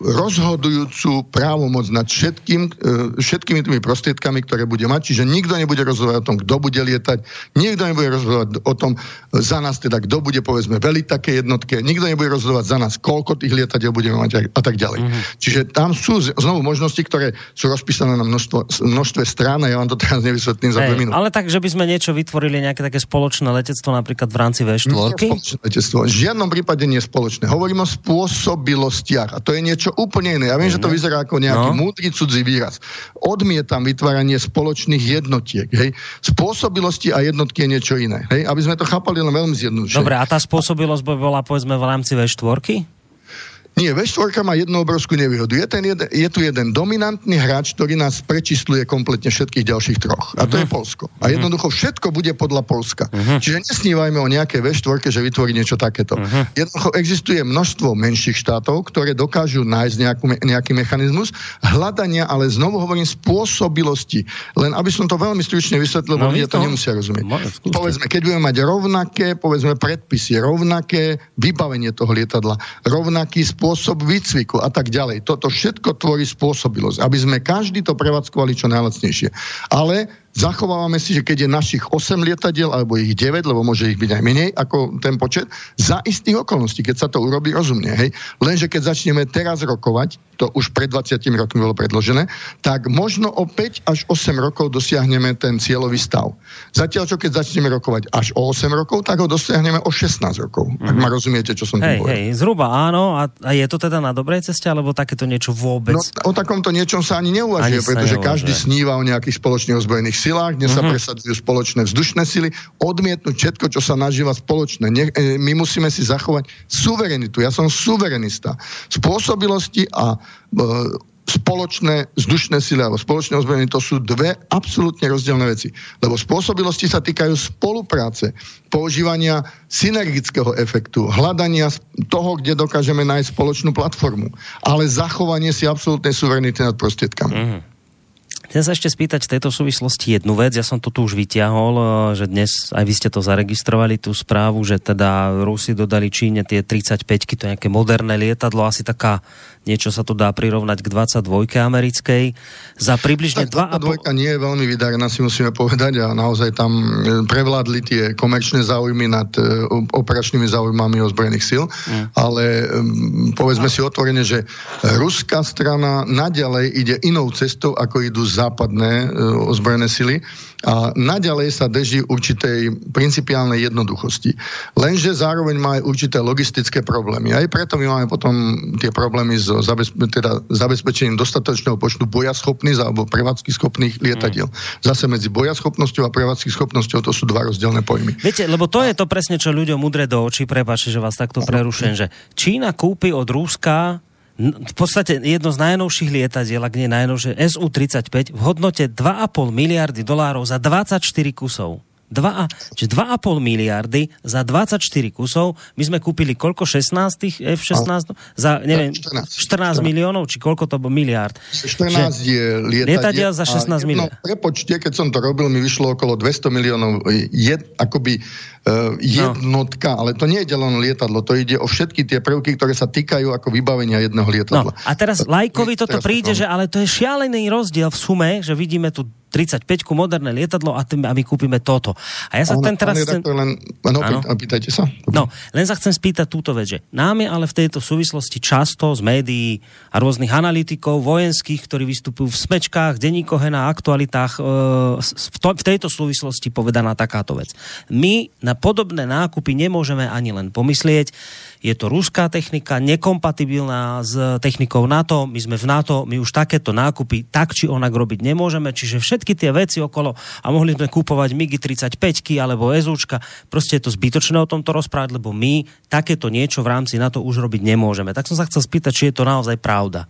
rozhodujúcu právomoc nad všetkým, e, všetkými tými prostriedkami, ktoré bude mať. Čiže nikto nebude rozhodovať o tom, kto bude lietať, nikto nebude rozhodovať o tom za nás, teda kto bude povedzme veliť také jednotke, nikto nebude rozhodovať za nás, koľko tých lietadiel budeme mať a tak ďalej. Mm-hmm. Čiže tam sú znovu možnosti, ktoré sú rozpísané na množstvo, množstve strán a ja vám to teraz nevysvetlím za dve minúty. Ale tak, že by sme niečo vytvorili, nejaké také spoločné letectvo napríklad v rámci V4? Nie letectvo. V žiadnom prípade nie je spoločné. Hovorím o spôsob spôsobilostiach. A to je niečo úplne iné. Ja viem, že to mhm. vyzerá ako nejaký no. múdry cudzí výraz. Odmietam vytváranie spoločných jednotiek. Hej. Spôsobilosti a jednotky je niečo iné. Hej. Aby sme to chápali len veľmi zjednodušene. Dobre, a tá spôsobilosť by bola povedzme v rámci V4? Nie, V4 má jednu obrovskú nevýhodu. Je, ten jeden, je tu jeden dominantný hráč, ktorý nás prečísluje kompletne všetkých ďalších troch. A to uh-huh. je mhm. Polsko. A jednoducho všetko bude podľa Polska. Uh-huh. Čiže nesnívajme o nejakej V4, že vytvorí niečo takéto. Uh-huh. Jednoducho existuje množstvo menších štátov, ktoré dokážu nájsť nejakú, nejaký mechanizmus hľadania, ale znovu hovorím, spôsobilosti. Len aby som to veľmi stručne vysvetlil, no, ľudia to nemusia rozumieť. No, povedzme, keď budeme mať rovnaké, povedzme, predpisy, rovnaké vybavenie toho lietadla, rovnaký spôsob spôsob výcviku a tak ďalej. Toto všetko tvorí spôsobilosť, aby sme každý to prevádzkovali čo najlacnejšie. Ale zachovávame si, že keď je našich 8 lietadiel alebo ich 9, lebo môže ich byť aj menej ako ten počet, za istých okolností, keď sa to urobí rozumne. Hej. Lenže keď začneme teraz rokovať, to už pred 20 rokmi bolo predložené, tak možno o 5 až 8 rokov dosiahneme ten cieľový stav. Zatiaľ, čo keď začneme rokovať až o 8 rokov, tak ho dosiahneme o 16 rokov. Mm-hmm. Ak ma rozumiete, čo som hej, povedal. Hej, zhruba áno. A, a je to teda na dobrej ceste, alebo takéto niečo vôbec? No, o takomto niečom sa ani neuvažuje, ani pretože neuvažuje. každý sníva o nejakých spoločných ozbrojených silách, kde uh-huh. sa mhm. presadzujú spoločné vzdušné sily, odmietnúť všetko, čo sa nažíva spoločné. Ne, e, my musíme si zachovať suverenitu. Ja som suverenista. Spôsobilosti a e, spoločné vzdušné sily alebo spoločné ozbrojenie, to sú dve absolútne rozdielne veci. Lebo spôsobilosti sa týkajú spolupráce, používania synergického efektu, hľadania toho, kde dokážeme nájsť spoločnú platformu, ale zachovanie si absolútnej suverenity nad prostriedkami. Mm-hmm. Chcem sa ešte spýtať v tejto súvislosti jednu vec. Ja som to tu už vyťahol, eh, že dnes aj vy ste to zaregistrovali, tú správu, že teda Rusi dodali Číne tie 35 to je nejaké moderné lietadlo, asi taká niečo sa tu dá prirovnať k 22 americkej. Za približne 2,5... nie je veľmi vydarená, si musíme povedať, a naozaj tam e, prevládli tie komerčné záujmy nad e, operačnými záujmami ozbrojených síl, mm. ale povedzme si otvorene, že ruská strana naďalej ide inou cestou, ako idú západné e, ozbrojené sily a naďalej sa drží určitej principiálnej jednoduchosti. Lenže zároveň má aj určité logistické problémy. Aj preto my máme potom tie problémy s zabezpe- teda zabezpečením dostatočného počtu bojaschopných alebo prevádzky schopných lietadiel. Mm. Zase medzi bojaschopnosťou a prevádzky schopnosťou to sú dva rozdielne pojmy. Viete, lebo to je to presne, čo ľuďom udre do očí, prepáčte, že vás takto prerušujem, že Čína kúpi od Rúska v podstate jedno z najnovších lietadiel, ak nie najnovšie, SU-35 v hodnote 2,5 miliardy dolárov za 24 kusov. 2, čiže 2,5 miliardy za 24 kusov. My sme kúpili koľko? 16 tých F-16? Za, neviem, 14, 14, 14 miliónov? Či koľko to bolo? Miliard. 14 je lietadiel. Za 16 miliónov. prepočte, keď som to robil, mi vyšlo okolo 200 miliónov. Je, akoby uh, jednotka, no. ale to nie je len lietadlo, to ide o všetky tie prvky, ktoré sa týkajú ako vybavenia jedného lietadla. No, a teraz lajkovi toto príde, že ale to je šialený rozdiel v sume, že vidíme tu 35 moderné lietadlo a, tým, a my kúpime toto. A ja sa ten teraz... Chcem... Len, ano, pýtajte sa. No, len sa chcem spýtať túto vec, že nám je ale v tejto súvislosti často z médií a rôznych analytikov vojenských, ktorí vystupujú v smečkách, denníkohe na aktualitách, e, v, to, v tejto súvislosti povedaná takáto vec. My na podobné nákupy nemôžeme ani len pomyslieť. Je to ruská technika, nekompatibilná s technikou NATO. My sme v NATO, my už takéto nákupy tak či onak robiť nemôžeme. Čiže všetky tie veci okolo a mohli sme kúpovať MIGI 35 alebo EZUčka. Proste je to zbytočné o tomto rozprávať, lebo my takéto niečo v rámci NATO už robiť nemôžeme. Tak som sa chcel spýtať, či je to naozaj pravda.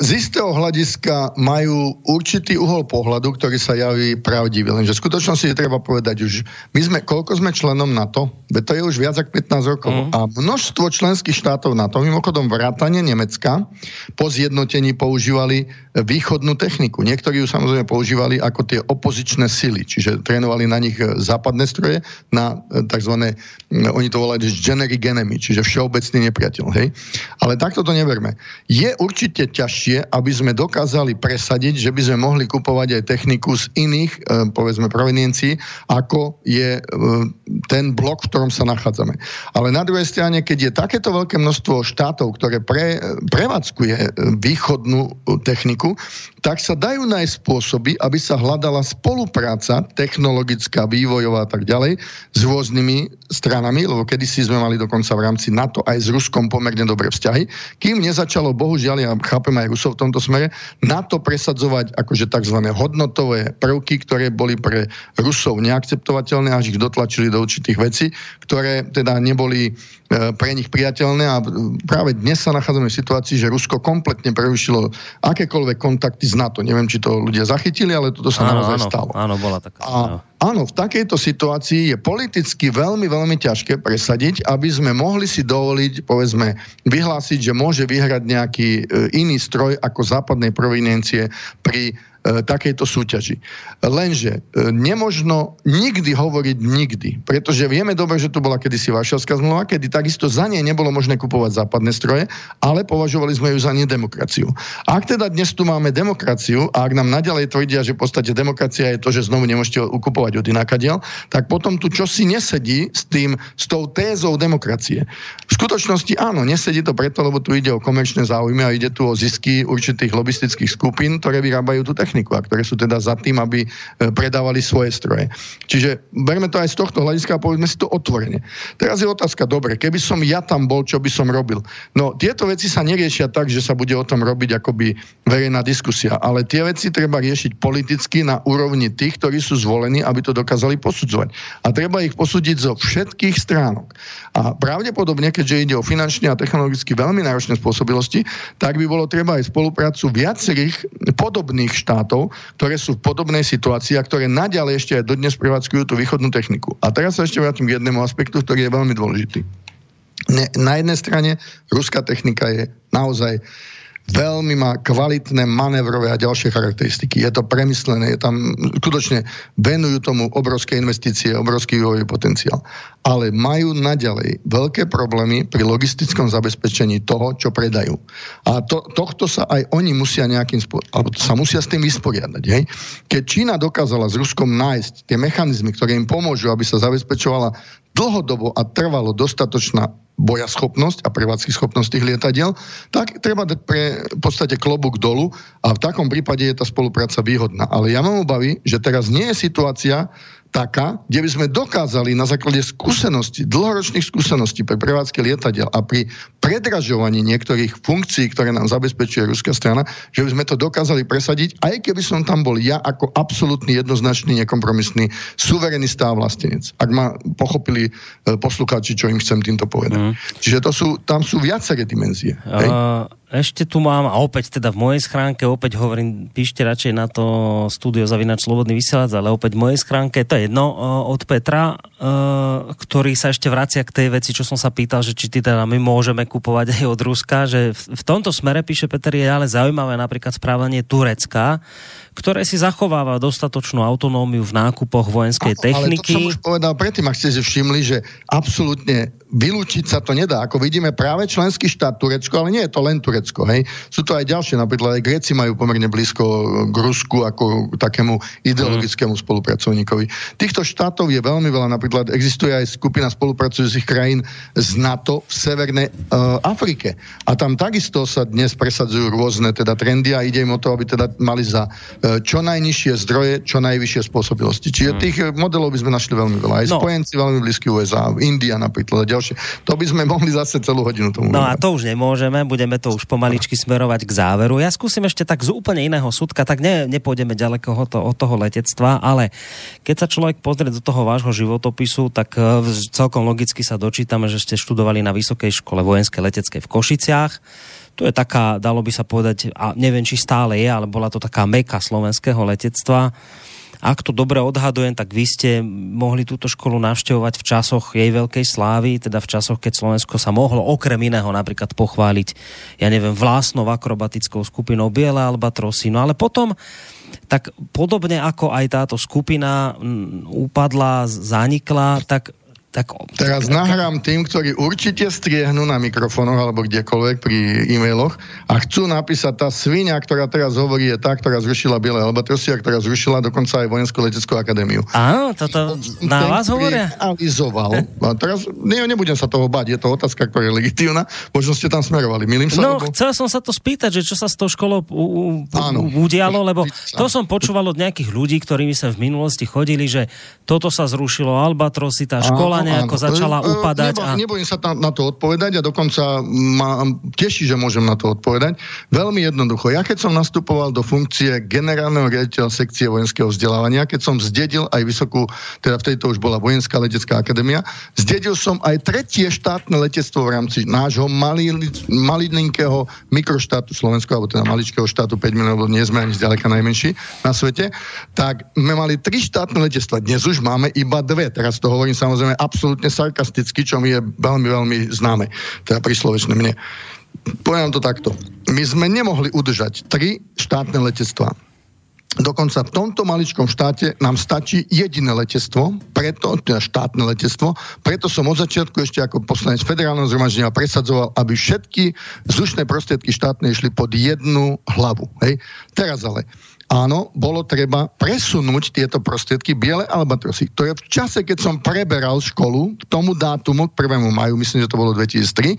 Z istého hľadiska majú určitý uhol pohľadu, ktorý sa javí pravdivý. Lenže v skutočnosti je treba povedať už, my sme, koľko sme členom NATO? Veď to je už viac ako 15 rokov. Mm. A množstvo členských štátov NATO, mimochodom vrátane Nemecka, po zjednotení používali východnú techniku. Niektorí ju samozrejme používali ako tie opozičné sily, čiže trénovali na nich západné stroje, na tzv. oni to volajú generic enemy, čiže všeobecný nepriateľ. Hej? Ale takto to neverme. Je určite určite ťažšie, aby sme dokázali presadiť, že by sme mohli kupovať aj techniku z iných, e, povedzme, proveniencií, ako je e, ten blok, v ktorom sa nachádzame. Ale na druhej strane, keď je takéto veľké množstvo štátov, ktoré pre, prevádzkuje e, východnú techniku, tak sa dajú nájsť spôsoby, aby sa hľadala spolupráca technologická, vývojová a tak ďalej s rôznymi stranami, lebo kedysi sme mali dokonca v rámci NATO aj s Ruskom pomerne dobré vzťahy, kým nezačalo, bohužiaľ, ja chápem aj Rusov v tomto smere, NATO presadzovať akože tzv. hodnotové prvky, ktoré boli pre Rusov neakceptovateľné, až ich dotlačili do určitých vecí, ktoré teda neboli E, pre nich priateľné a práve dnes sa nachádzame v situácii, že Rusko kompletne prerušilo akékoľvek kontakty s NATO. Neviem, či to ľudia zachytili, ale toto sa áno, naozaj áno, stalo. Áno, bola taká. A, áno, v takejto situácii je politicky veľmi, veľmi ťažké presadiť, aby sme mohli si dovoliť, povedzme, vyhlásiť, že môže vyhrať nejaký e, iný stroj ako západnej provinencie pri takejto súťaži. Lenže e, nemožno nikdy hovoriť nikdy, pretože vieme dobre, že tu bola kedysi Varšavská zmluva, kedy takisto za nej nebolo možné kupovať západné stroje, ale považovali sme ju za nedemokraciu. Ak teda dnes tu máme demokraciu a ak nám naďalej tvrdia, že v podstate demokracia je to, že znovu nemôžete ukupovať od inakadiel, tak potom tu čosi nesedí s tým, s tou tézou demokracie. V skutočnosti áno, nesedí to preto, lebo tu ide o komerčné záujmy a ide tu o zisky určitých lobistických skupín, ktoré vyrábajú tú techniku techniku a ktoré sú teda za tým, aby e, predávali svoje stroje. Čiže berme to aj z tohto hľadiska a povedzme si to otvorene. Teraz je otázka, dobre, keby som ja tam bol, čo by som robil? No, tieto veci sa neriešia tak, že sa bude o tom robiť akoby verejná diskusia, ale tie veci treba riešiť politicky na úrovni tých, ktorí sú zvolení, aby to dokázali posudzovať. A treba ich posúdiť zo všetkých stránok. A pravdepodobne, keďže ide o finančne a technologicky veľmi náročné spôsobilosti, tak by bolo treba aj spoluprácu viacerých podobných štátov, ktoré sú v podobnej situácii a ktoré naďalej ešte aj dodnes prevádzkujú tú východnú techniku. A teraz sa ešte vrátim k jednému aspektu, ktorý je veľmi dôležitý. Na jednej strane ruská technika je naozaj veľmi má kvalitné manévrové a ďalšie charakteristiky. Je to premyslené, je tam skutočne venujú tomu obrovské investície, obrovský vývojový potenciál. Ale majú naďalej veľké problémy pri logistickom zabezpečení toho, čo predajú. A to, tohto sa aj oni musia nejakým spôsobom, alebo sa musia s tým vysporiadať. Hej? Keď Čína dokázala s Ruskom nájsť tie mechanizmy, ktoré im pomôžu, aby sa zabezpečovala dlhodobo a trvalo dostatočná bojaschopnosť a prevádzky schopnosť tých lietadiel, tak treba dať pre v podstate klobúk dolu a v takom prípade je tá spolupráca výhodná. Ale ja mám obavy, že teraz nie je situácia, taká, kde by sme dokázali na základe skúseností, dlhoročných skúseností pre prevádzky lietadiel a pri predražovaní niektorých funkcií, ktoré nám zabezpečuje ruská strana, že by sme to dokázali presadiť, aj keby som tam bol ja ako absolútny, jednoznačný, nekompromisný suverenista a vlastenec. Ak ma pochopili e, poslucháči, čo im chcem týmto povedať. Mm. Čiže to sú, tam sú viaceré dimenzie. Uh, ešte tu mám, a opäť teda v mojej schránke, opäť hovorím, píšte radšej na to studio zavinač Slobodný vysielač, ale opäť v mojej schránke, to je jedno, od Petra, ktorý sa ešte vracia k tej veci, čo som sa pýtal, že či teda my môžeme kupovať aj od Ruska, že v tomto smere, píše Peter, je ale zaujímavé napríklad správanie Turecka, ktoré si zachováva dostatočnú autonómiu v nákupoch vojenskej techniky. Ale to som už povedal predtým, ak ste si všimli, že absolútne vylúčiť sa to nedá. Ako vidíme, práve členský štát Turecko, ale nie je to len Turecko, hej. Sú to aj ďalšie, napríklad aj Gréci majú pomerne blízko k Rusku ako takému ideologickému spolupracovníkovi. Týchto štátov je veľmi veľa, napríklad existuje aj skupina spolupracujúcich krajín z NATO v Severnej uh, Afrike. A tam takisto sa dnes presadzujú rôzne teda trendy a ide im o to, aby teda mali za čo najnižšie zdroje, čo najvyššie spôsobilosti. Čiže mm. tých modelov by sme našli veľmi veľa. Aj no. spojenci veľmi blízky USA, India napríklad, ďalšie. To by sme mohli zase celú hodinu tomu. No a to už nemôžeme, budeme to už pomaličky smerovať k záveru. Ja skúsim ešte tak z úplne iného súdka, tak ne, nepôjdeme ďaleko od, to, od toho letectva, ale keď sa človek pozrie do toho vášho životopisu, tak e, celkom logicky sa dočítame, že ste študovali na Vysokej škole vojenskej leteckej v Košiciach. To je taká, dalo by sa povedať, a neviem, či stále je, ale bola to taká meka slovenského letectva ak to dobre odhadujem, tak vy ste mohli túto školu navštevovať v časoch jej veľkej slávy, teda v časoch, keď Slovensko sa mohlo okrem iného napríklad pochváliť, ja neviem, vlastnou akrobatickou skupinou Biele Albatrosy. No ale potom tak podobne ako aj táto skupina upadla, zanikla, tak tak... Teraz nahrám tým, ktorí určite striehnú na mikrofónoch alebo kdekoľvek pri e-mailoch a chcú napísať tá svinia, ktorá teraz hovorí, je tá, ktorá zrušila Biele Albatrosia, ktorá zrušila dokonca aj Vojenskú leteckú akadémiu. Áno, toto na ten, vás hovoria? Realizoval. A teraz ne, nebudem sa toho bať, je to otázka, ktorá je legitívna. Možno ste tam smerovali. Milím sa? No, lebo... chcel som sa to spýtať, že čo sa s tou školou u, u, Áno. udialo, lebo to som počúval od nejakých ľudí, ktorými sa v minulosti chodili, že toto sa zrušilo, Albatrosy, tá škola nejako áno. začala upadať. Nebo, a... Nebojím sa tam na to odpovedať a dokonca ma teší, že môžem na to odpovedať. Veľmi jednoducho. Ja keď som nastupoval do funkcie generálneho riaditeľa sekcie vojenského vzdelávania, keď som zdedil aj vysokú, teda vtedy to už bola vojenská letecká akadémia, zdedil som aj tretie štátne letectvo v rámci nášho malilinkého mikroštátu Slovenska, alebo teda maličkého štátu 5 miliónov, nie sme ani zďaleka najmenší na svete, tak sme mali tri štátne letectva. Dnes už máme iba dve. Teraz to hovorím samozrejme absolútne sarkasticky, čo mi je veľmi, veľmi známe, teda príslovečné mne. Poviem to takto. My sme nemohli udržať tri štátne letectvá. Dokonca v tomto maličkom štáte nám stačí jediné letectvo, preto, teda štátne letectvo, preto som od začiatku ešte ako poslanec federálneho zhromaždenia presadzoval, aby všetky zrušné prostriedky štátne išli pod jednu hlavu. Hej. Teraz ale áno, bolo treba presunúť tieto prostriedky biele albatrosy. To je v čase, keď som preberal školu, k tomu dátumu, k 1. maju, myslím, že to bolo 2003,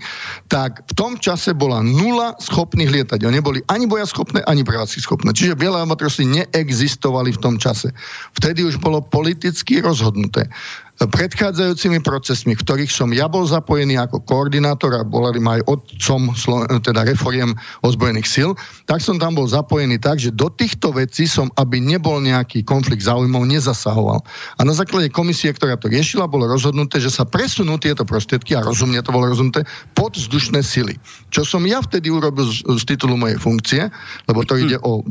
tak v tom čase bola nula schopných lietadiel. Neboli ani boja schopné, ani prevádzky schopné. Čiže biele albatrosy ne, neexistovali v tom čase. Vtedy už bolo politicky rozhodnuté, predchádzajúcimi procesmi, v ktorých som ja bol zapojený ako koordinátor a bol aj otcom teda reforiem ozbrojených sil, tak som tam bol zapojený tak, že do týchto vecí som, aby nebol nejaký konflikt záujmov, nezasahoval. A na základe komisie, ktorá to riešila, bolo rozhodnuté, že sa presunú tieto prostriedky, a rozumne to bolo rozhodnuté, pod vzdušné sily. Čo som ja vtedy urobil z, z titulu mojej funkcie, lebo to ide o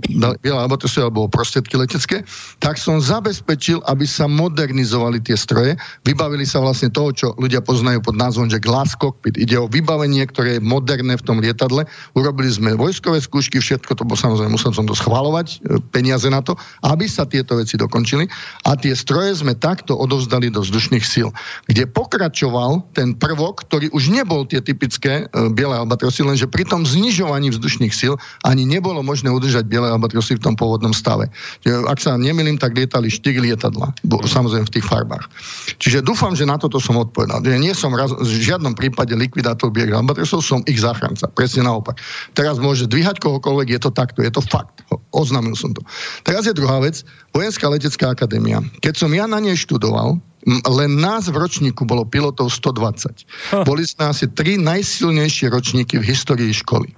alebo to alebo o prostriedky letecké, tak som zabezpečil, aby sa modernizovali tie stroje, vybavili sa vlastne toho, čo ľudia poznajú pod názvom, že glass cockpit. Ide o vybavenie, ktoré je moderné v tom lietadle. Urobili sme vojskové skúšky, všetko to bolo samozrejme, musel som to schvalovať, e, peniaze na to, aby sa tieto veci dokončili. A tie stroje sme takto odovzdali do vzdušných síl, kde pokračoval ten prvok, ktorý už nebol tie typické e, biele albatrosy, lenže pri tom znižovaní vzdušných síl ani nebolo možné udržať biele albatrosy v tom pôvodnom stave. Ak sa nemilím, tak lietali 4 lietadla, samozrejme v tých farbách. Čiže dúfam, že na toto som odpovedal. Ja nie som raz, v žiadnom prípade likvidátor bielých ambatrosov, som ich záchranca. Presne naopak. Teraz môže dvíhať kohokoľvek, je to takto, je to fakt. Oznámil som to. Teraz je druhá vec, Vojenská letecká akadémia. Keď som ja na nej študoval, len nás v ročníku bolo pilotov 120. Boli sme asi tri najsilnejšie ročníky v histórii školy.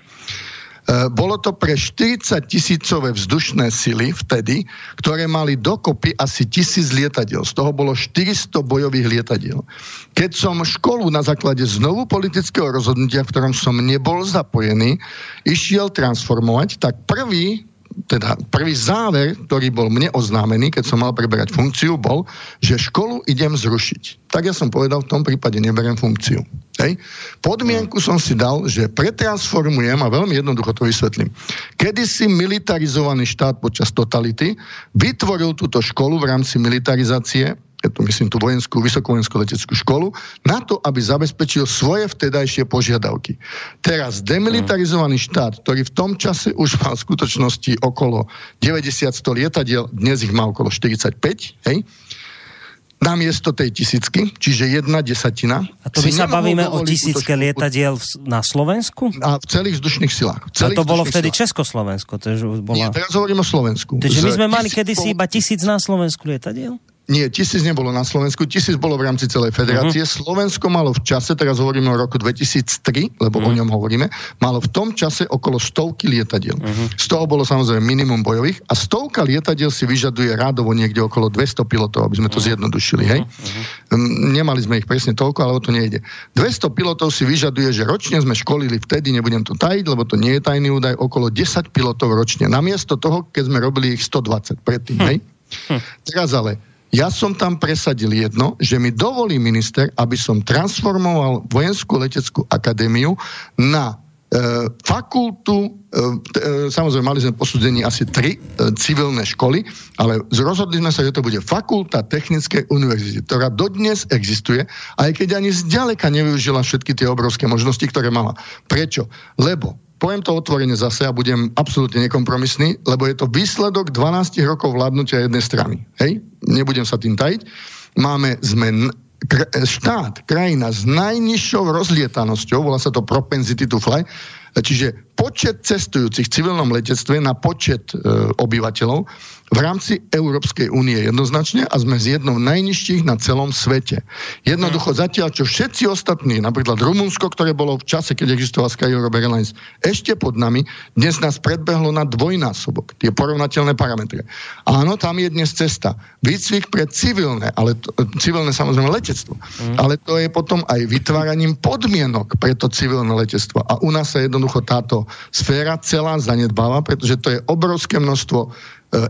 E, bolo to pre 40 tisícové vzdušné sily vtedy, ktoré mali dokopy asi tisíc lietadiel. Z toho bolo 400 bojových lietadiel. Keď som školu na základe znovu politického rozhodnutia, v ktorom som nebol zapojený, išiel transformovať, tak prvý teda prvý záver, ktorý bol mne oznámený, keď som mal preberať funkciu, bol, že školu idem zrušiť. Tak ja som povedal, v tom prípade neberiem funkciu. Hej. Podmienku som si dal, že pretransformujem, a veľmi jednoducho to vysvetlím. Kedysi militarizovaný štát počas totality vytvoril túto školu v rámci militarizácie je to myslím tú vojenskú, vysokovojenskú leteckú školu, na to, aby zabezpečil svoje vtedajšie požiadavky. Teraz demilitarizovaný štát, ktorý v tom čase už mal v skutočnosti okolo 90-100 lietadiel, dnes ich má okolo 45, hej, namiesto tej tisícky, čiže jedna desatina. A to my sa bavíme o tisícke lietadiel na Slovensku? A v celých vzdušných silách. V celých a to bolo vtedy silách. Československo. To bola... Nie, teraz hovorím o Slovensku. Takže my sme mali kedysi iba tisíc na Slovensku lietadiel? Nie, tisíc nebolo na Slovensku, tisíc bolo v rámci celej federácie. Uh-huh. Slovensko malo v čase, teraz hovoríme o roku 2003, lebo uh-huh. o mhm. ňom hovoríme, malo v tom čase okolo stovky lietadiel. Uh-huh. Z toho bolo samozrejme minimum bojových a stovka lietadiel si vyžaduje rádovo niekde okolo 200 pilotov, aby sme to uh-huh. zjednodušili. Hej? Uh-huh. Nemali sme ich presne toľko, ale o to nejde. 200 pilotov si vyžaduje, že ročne sme školili vtedy, nebudem to tajiť, lebo to nie je tajný údaj, okolo 10 pilotov ročne. Namiesto toho, keď sme robili ich 120 predtým. Hej? Uh-huh. Teraz ale ja som tam presadil jedno, že mi dovolí minister, aby som transformoval vojenskú leteckú akadémiu na e, fakultu, e, e, samozrejme mali sme posúdení asi tri e, civilné školy, ale rozhodli sme sa, že to bude fakulta technickej univerzity, ktorá dodnes existuje, aj keď ani zďaleka nevyužila všetky tie obrovské možnosti, ktoré mala. Prečo? Lebo poviem to otvorene zase a budem absolútne nekompromisný, lebo je to výsledok 12 rokov vládnutia jednej strany. Hej? Nebudem sa tým tajiť. Máme, sme štát, krajina s najnižšou rozlietanosťou, volá sa to propensity to fly, čiže počet cestujúcich v civilnom letectve na počet e, obyvateľov v rámci Európskej únie jednoznačne a sme z jednou najnižších na celom svete. Jednoducho mhm. zatiaľ, čo všetci ostatní, napríklad Rumunsko, ktoré bolo v čase, keď existoval Sky Europe Airlines, ešte pod nami, dnes nás predbehlo na dvojnásobok. Tie porovnateľné parametre. Áno, tam je dnes cesta. Výcvik pre civilné, ale to, civilné samozrejme letectvo. Mm. Ale to je potom aj vytváraním podmienok pre to civilné letectvo. A u nás sa jednoducho táto sféra celá zanedbáva, pretože to je obrovské množstvo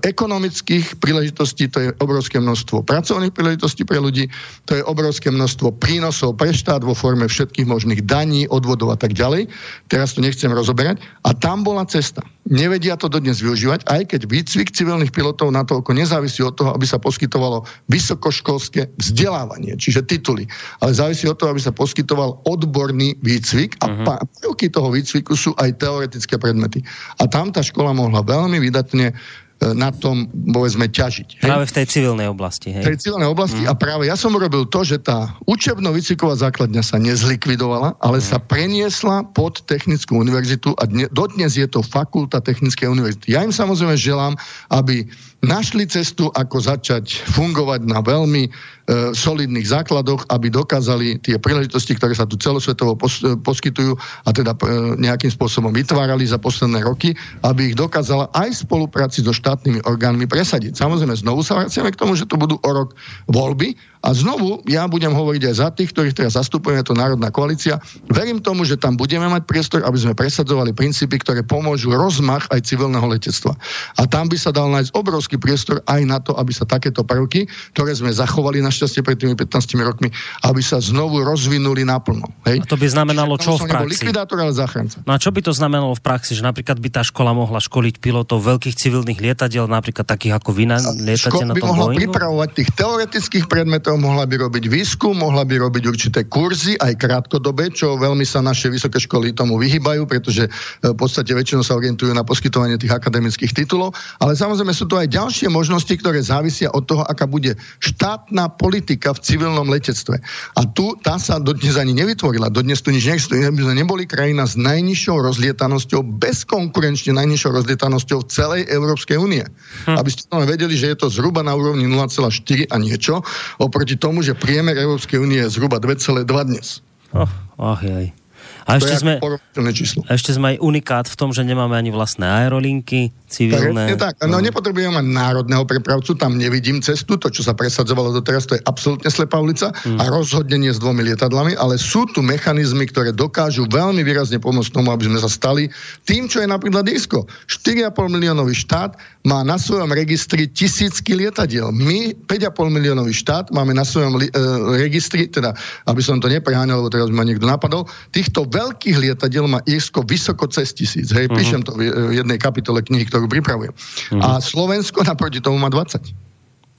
ekonomických príležitostí, to je obrovské množstvo pracovných príležitostí pre ľudí, to je obrovské množstvo prínosov pre štát vo forme všetkých možných daní, odvodov a tak ďalej. Teraz to nechcem rozoberať. A tam bola cesta. Nevedia to dodnes využívať, aj keď výcvik civilných pilotov na toľko nezávisí od toho, aby sa poskytovalo vysokoškolské vzdelávanie, čiže tituly, ale závisí od toho, aby sa poskytoval odborný výcvik a uh-huh. prvky toho výcviku sú aj teoretické predmety. A tam tá škola mohla veľmi vydatne na tom, povedzme, ťažiť. Hej? Práve v tej civilnej oblasti. Hej? V tej civilnej oblasti mm. a práve ja som urobil to, že tá učebno-výcviková základňa sa nezlikvidovala, ale mm. sa preniesla pod Technickú univerzitu a dne, dodnes je to fakulta Technickej univerzity. Ja im samozrejme želám, aby našli cestu, ako začať fungovať na veľmi E, solidných základoch, aby dokázali tie príležitosti, ktoré sa tu celosvetovo pos, e, poskytujú a teda e, nejakým spôsobom vytvárali za posledné roky, aby ich dokázala aj v spolupráci so štátnymi orgánmi presadiť. Samozrejme, znovu sa vraciame k tomu, že to budú o rok voľby a znovu ja budem hovoriť aj za tých, ktorých teraz zastupujeme, to Národná koalícia. Verím tomu, že tam budeme mať priestor, aby sme presadzovali princípy, ktoré pomôžu rozmach aj civilného letectva. A tam by sa dal nájsť obrovský priestor aj na to, aby sa takéto prvky, ktoré sme zachovali na našťastie pred tými 15 rokmi, aby sa znovu rozvinuli naplno. Hej? A to by znamenalo čo v praxi? likvidátor, ale záchranca. No a čo by to znamenalo v praxi? Že napríklad by tá škola mohla školiť pilotov veľkých civilných lietadiel, napríklad takých ako vy na, lietate na tom by mohla Boeingu? pripravovať tých teoretických predmetov, mohla by robiť výskum, mohla by robiť určité kurzy, aj krátkodobé, čo veľmi sa naše vysoké školy tomu vyhýbajú, pretože e, v podstate väčšinou sa orientujú na poskytovanie tých akademických titulov. Ale samozrejme sú to aj ďalšie možnosti, ktoré závisia od toho, aká bude štátna politika v civilnom letectve. A tu tá sa dodnes ani nevytvorila. Dodnes tu nič neexistuje. My sme neboli krajina s najnižšou rozlietanosťou, bezkonkurenčne najnižšou rozlietanosťou v celej Európskej únie. Hm. Aby ste vedeli, že je to zhruba na úrovni 0,4 a niečo, oproti tomu, že priemer Európskej únie je zhruba 2,2 dnes. Oh, oh. A ešte sme, ešte sme aj unikát v tom, že nemáme ani vlastné aerolinky civilné. Tak, tak. No, no nepotrebujeme mať národného prepravcu, tam nevidím cestu, to, čo sa presadzovalo doteraz, to je absolútne slepá ulica hmm. a rozhodne nie s dvomi lietadlami, ale sú tu mechanizmy, ktoré dokážu veľmi výrazne pomôcť tomu, aby sme sa stali tým, čo je napríklad Irsko. 4,5 miliónový štát má na svojom registri tisícky lietadiel. My, 5,5 miliónový štát, máme na svojom li, e, registri, teda, aby som to nepreháňal, lebo teraz ma niekto napadol, týchto veľkých lietadiel má Írsko vysoko cez tisíc. Hej, uh-huh. píšem to v jednej kapitole knihy, ktorú pripravujem. Uh-huh. A Slovensko naproti tomu má 20.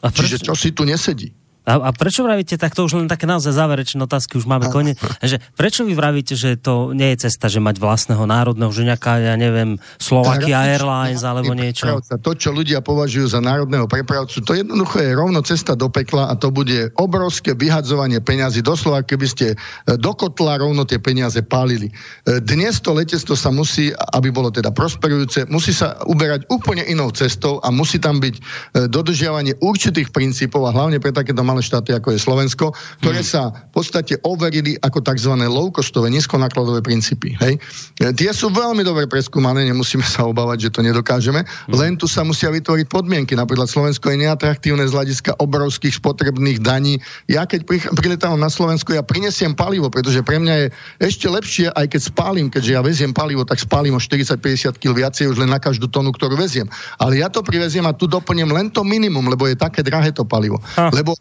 A Čiže čo si tu nesedí? A, a prečo vravíte, tak to už len také naozaj záverečné otázky, už máme koniec, že prečo vy vravíte, že to nie je cesta, že mať vlastného národného, že nejaká, ja neviem, Slovakia Airlines alebo niečo? Prepravca. To, čo ľudia považujú za národného prepravcu, to jednoducho je rovno cesta do pekla a to bude obrovské vyhadzovanie peňazí. Doslova, keby ste e, do kotla rovno tie peniaze pálili. E, dnes to letectvo sa musí, aby bolo teda prosperujúce, musí sa uberať úplne inou cestou a musí tam byť e, dodržiavanie určitých princípov a hlavne pre takéto malé štáty, ako je Slovensko, ktoré hmm. sa v podstate overili ako tzv. low-costové, nízkonákladové princípy. Hej? E, tie sú veľmi dobre preskúmané, nemusíme sa obávať, že to nedokážeme, hmm. len tu sa musia vytvoriť podmienky. Napríklad Slovensko je neatraktívne z hľadiska obrovských spotrebných daní. Ja keď priletávam na Slovensku, ja prinesiem palivo, pretože pre mňa je ešte lepšie, aj keď spálim, keďže ja veziem palivo, tak spálim o 40-50 kg viacej už len na každú tonu, ktorú veziem. Ale ja to priveziem a tu doplním len to minimum, lebo je také drahé to palivo. Ha. Lebo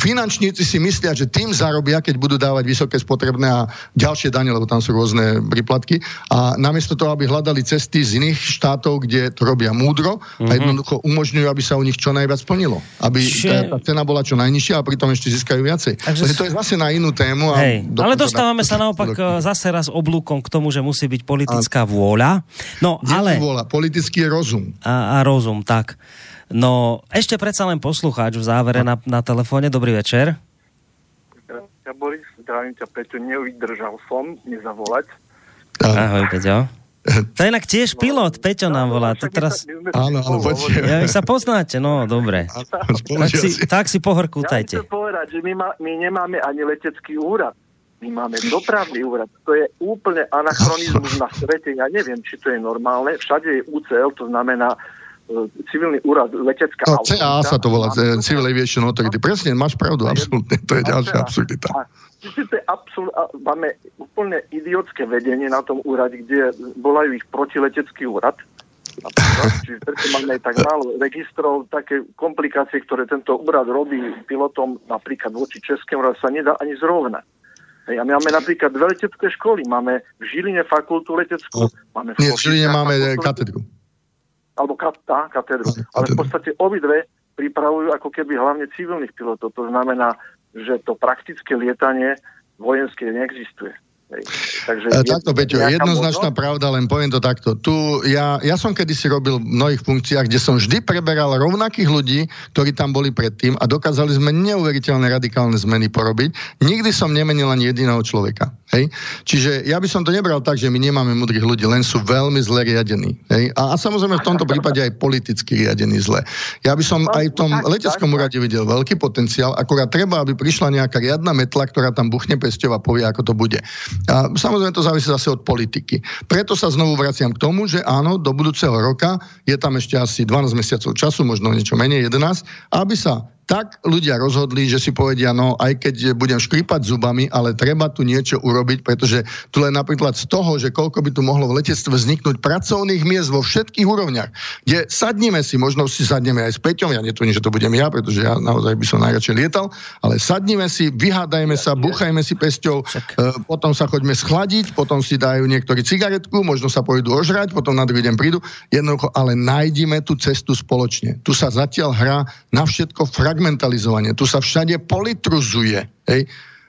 finančníci si myslia, že tým zarobia, keď budú dávať vysoké spotrebné a ďalšie dane, lebo tam sú rôzne príplatky. A namiesto toho, aby hľadali cesty z iných štátov, kde to robia múdro mm-hmm. a mhm. jednoducho umožňujú, aby sa u nich čo najviac splnilo. Aby Čiže... tá, tá cena bola čo najnižšia a pritom ešte získajú viacej. Takže... to je zase na inú tému. A Hej, ale dostávame sa naopak e, zase raz oblúkom k tomu, že musí byť politická a... vôľa. No, ale... vôľa, politický rozum. A, a rozum, tak. No, ešte predsa len poslucháč v závere na, na telefóne. Dobrý večer. Ja Boris, zdravím ťa, Peťo, nevydržal som nezavolať. Ahoj, Peťo. To je inak tiež pilot, Peťo nám volá. To teraz... Áno, áno, poďte. Ja, vy sa poznáte, no, dobre. Tak si, tak si pohrkútajte. Ja chcem povedať, že my, ma, my nemáme ani letecký úrad. My máme dopravný úrad. To je úplne anachronizmus na svete. Ja neviem, či to je normálne. Všade je UCL, to znamená civilný úrad, letecká no, CA sa to volá, Civil Aviation Authority. Presne, máš pravdu, absolútne. To je ďalšia absurdita. Čiže to je máme úplne idiotské vedenie na tom úrade, kde volajú ich protiletecký úrad. Čiže máme tak málo registrov, také komplikácie, ktoré tento úrad robí pilotom napríklad voči Českému úradu sa nedá ani zrovnať. A my máme napríklad dve letecké školy. Máme v Žiline fakultu leteckú. No, máme v Nie, v Žiline máme katedru alebo tá, katedru. Ale v podstate obidve pripravujú ako keby hlavne civilných pilotov. To znamená, že to praktické lietanie vojenské neexistuje. Takže e, takto, Peťo, jednoznačná možno? pravda, len poviem to takto. Tu, ja, ja som kedysi robil v mnohých funkciách, kde som vždy preberal rovnakých ľudí, ktorí tam boli predtým a dokázali sme neuveriteľné radikálne zmeny porobiť. Nikdy som nemenil ani jediného človeka. Hej? Čiže ja by som to nebral tak, že my nemáme mudrých ľudí, len sú veľmi zle riadení. Hej? A, a samozrejme v tomto prípade aj politicky riadení zle. Ja by som aj v tom leteckom úrade videl veľký potenciál, akurát treba, aby prišla nejaká riadna metla, ktorá tam buchne pesťov a povie, ako to bude. A samozrejme to závisí zase od politiky. Preto sa znovu vraciam k tomu, že áno, do budúceho roka je tam ešte asi 12 mesiacov času, možno niečo menej, 11, aby sa tak ľudia rozhodli, že si povedia, no aj keď budem škripať zubami, ale treba tu niečo urobiť, pretože tu len napríklad z toho, že koľko by tu mohlo v letectve vzniknúť pracovných miest vo všetkých úrovniach, kde sadneme si, možno si sadneme aj s Peťom, ja netvrdím, že to budem ja, pretože ja naozaj by som najradšej lietal, ale sadnime si, vyhádajme sa, buchajme si pesťou, e, potom sa choďme schladiť, potom si dajú niektorí cigaretku, možno sa pôjdu ožrať, potom na druhý deň prídu, jednoducho, ale nájdime tú cestu spoločne. Tu sa zatiaľ hrá na všetko frag fragmentalizovanie. Tu sa všade politruzuje. Hej?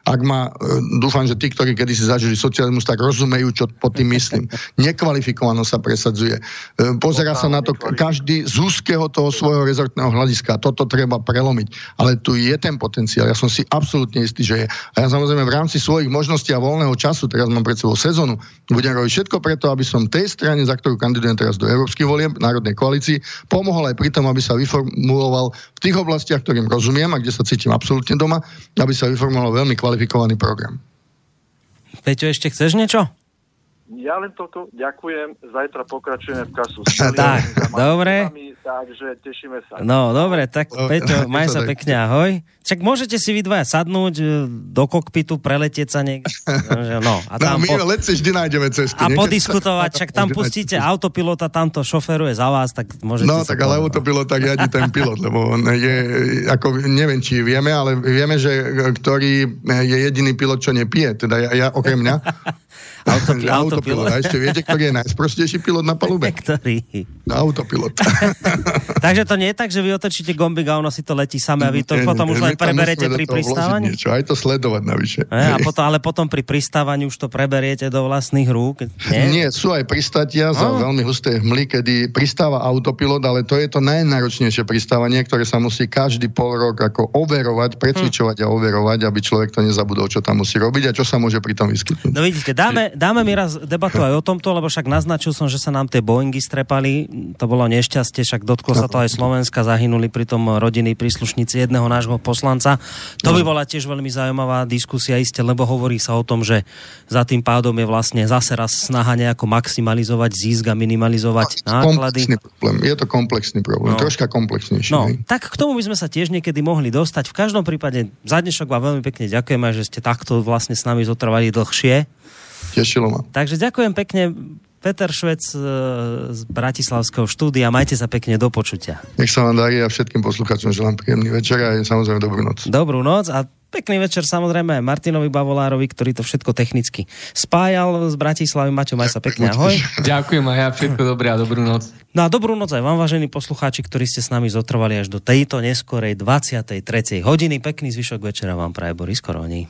Ak má, e, dúfam, že tí, ktorí kedy si zažili socializmus, tak rozumejú, čo pod tým myslím. Nekvalifikovano sa presadzuje. E, pozera sa na to každý z úzkeho toho svojho rezortného hľadiska. Toto treba prelomiť. Ale tu je ten potenciál. Ja som si absolútne istý, že je. A ja samozrejme v rámci svojich možností a voľného času, teraz mám pred sebou sezónu, budem robiť všetko preto, aby som tej strane, za ktorú kandidujem teraz do Európskych volieb, Národnej koalícii, pomohol aj pri tom, aby sa vyformuloval v tých oblastiach, ktorým rozumiem a kde sa cítim absolútne doma, aby sa vyformuloval veľmi kvalifikovaný kvalifikovaný program. Peťo, ešte chceš niečo? Ja len toto ďakujem. Zajtra pokračujeme v kasu. tak, dobre. Takže tešíme sa. No, dobre, tak Peťo, maj sa pekne, ahoj. Čak môžete si vy dvaja sadnúť e, do kokpitu, preletieť sa niekde. No, a no, tam no, my po... letci vždy nájdeme cestu. A podiskutovať, čak tam pustíte autopilota, tam to šoferuje za vás, tak môžete No, tak ale autopilot tak jadí ten pilot, lebo on je, ako neviem, či vieme, ale vieme, že ktorý je jediný pilot, čo nepije, teda ja, ja okrem mňa. Autopilot. autopilot. A ešte viete, ktorý je najsprostejší pilot na palube? Ktorý? Autopilot. Takže to nie je tak, že vy otočíte gombik a ono si to letí samé a vy to nie, potom nie, už len preberete pri pristávaní? Niečo, aj to sledovať navyše. A, a potom, ale potom pri pristávaní už to preberiete do vlastných rúk? Nie, nie sú aj pristátia za oh. veľmi husté hmly, kedy pristáva autopilot, ale to je to najnáročnejšie pristávanie, ktoré sa musí každý pol rok ako overovať, precvičovať hm. a overovať, aby človek to nezabudol, čo tam musí robiť a čo sa môže pri tom vyskytnúť. No vidíte, dáme, dáme mi raz debatu aj o tomto, lebo však naznačil som, že sa nám tie Boeingy strepali. To bolo nešťastie, však dotklo sa to aj Slovenska, zahynuli pri tom rodiny príslušníci jedného nášho poslanca. To by bola tiež veľmi zaujímavá diskusia iste, lebo hovorí sa o tom, že za tým pádom je vlastne zase raz snaha nejako maximalizovať zisk a minimalizovať náklady. Problém. Je to komplexný problém, no. troška komplexnejší. No, tak k tomu by sme sa tiež niekedy mohli dostať. V každom prípade za dnešok vám veľmi pekne ďakujeme, že ste takto vlastne s nami zotrvali dlhšie Tešilo ma. Takže ďakujem pekne. Peter Švec e, z Bratislavského štúdia. Majte sa pekne do počutia. Nech sa vám darí a všetkým poslucháčom želám príjemný večer a samozrejme dobrú noc. Dobrú noc a pekný večer samozrejme aj Martinovi Bavolárovi, ktorý to všetko technicky spájal z Bratislavy. Maťo, maj sa pekne, ahoj. Ďakujem a ja všetko dobré a dobrú noc. No a dobrú noc aj vám, vážení poslucháči, ktorí ste s nami zotrvali až do tejto neskorej 23. hodiny. Pekný zvyšok večera vám praje Boris Koroni.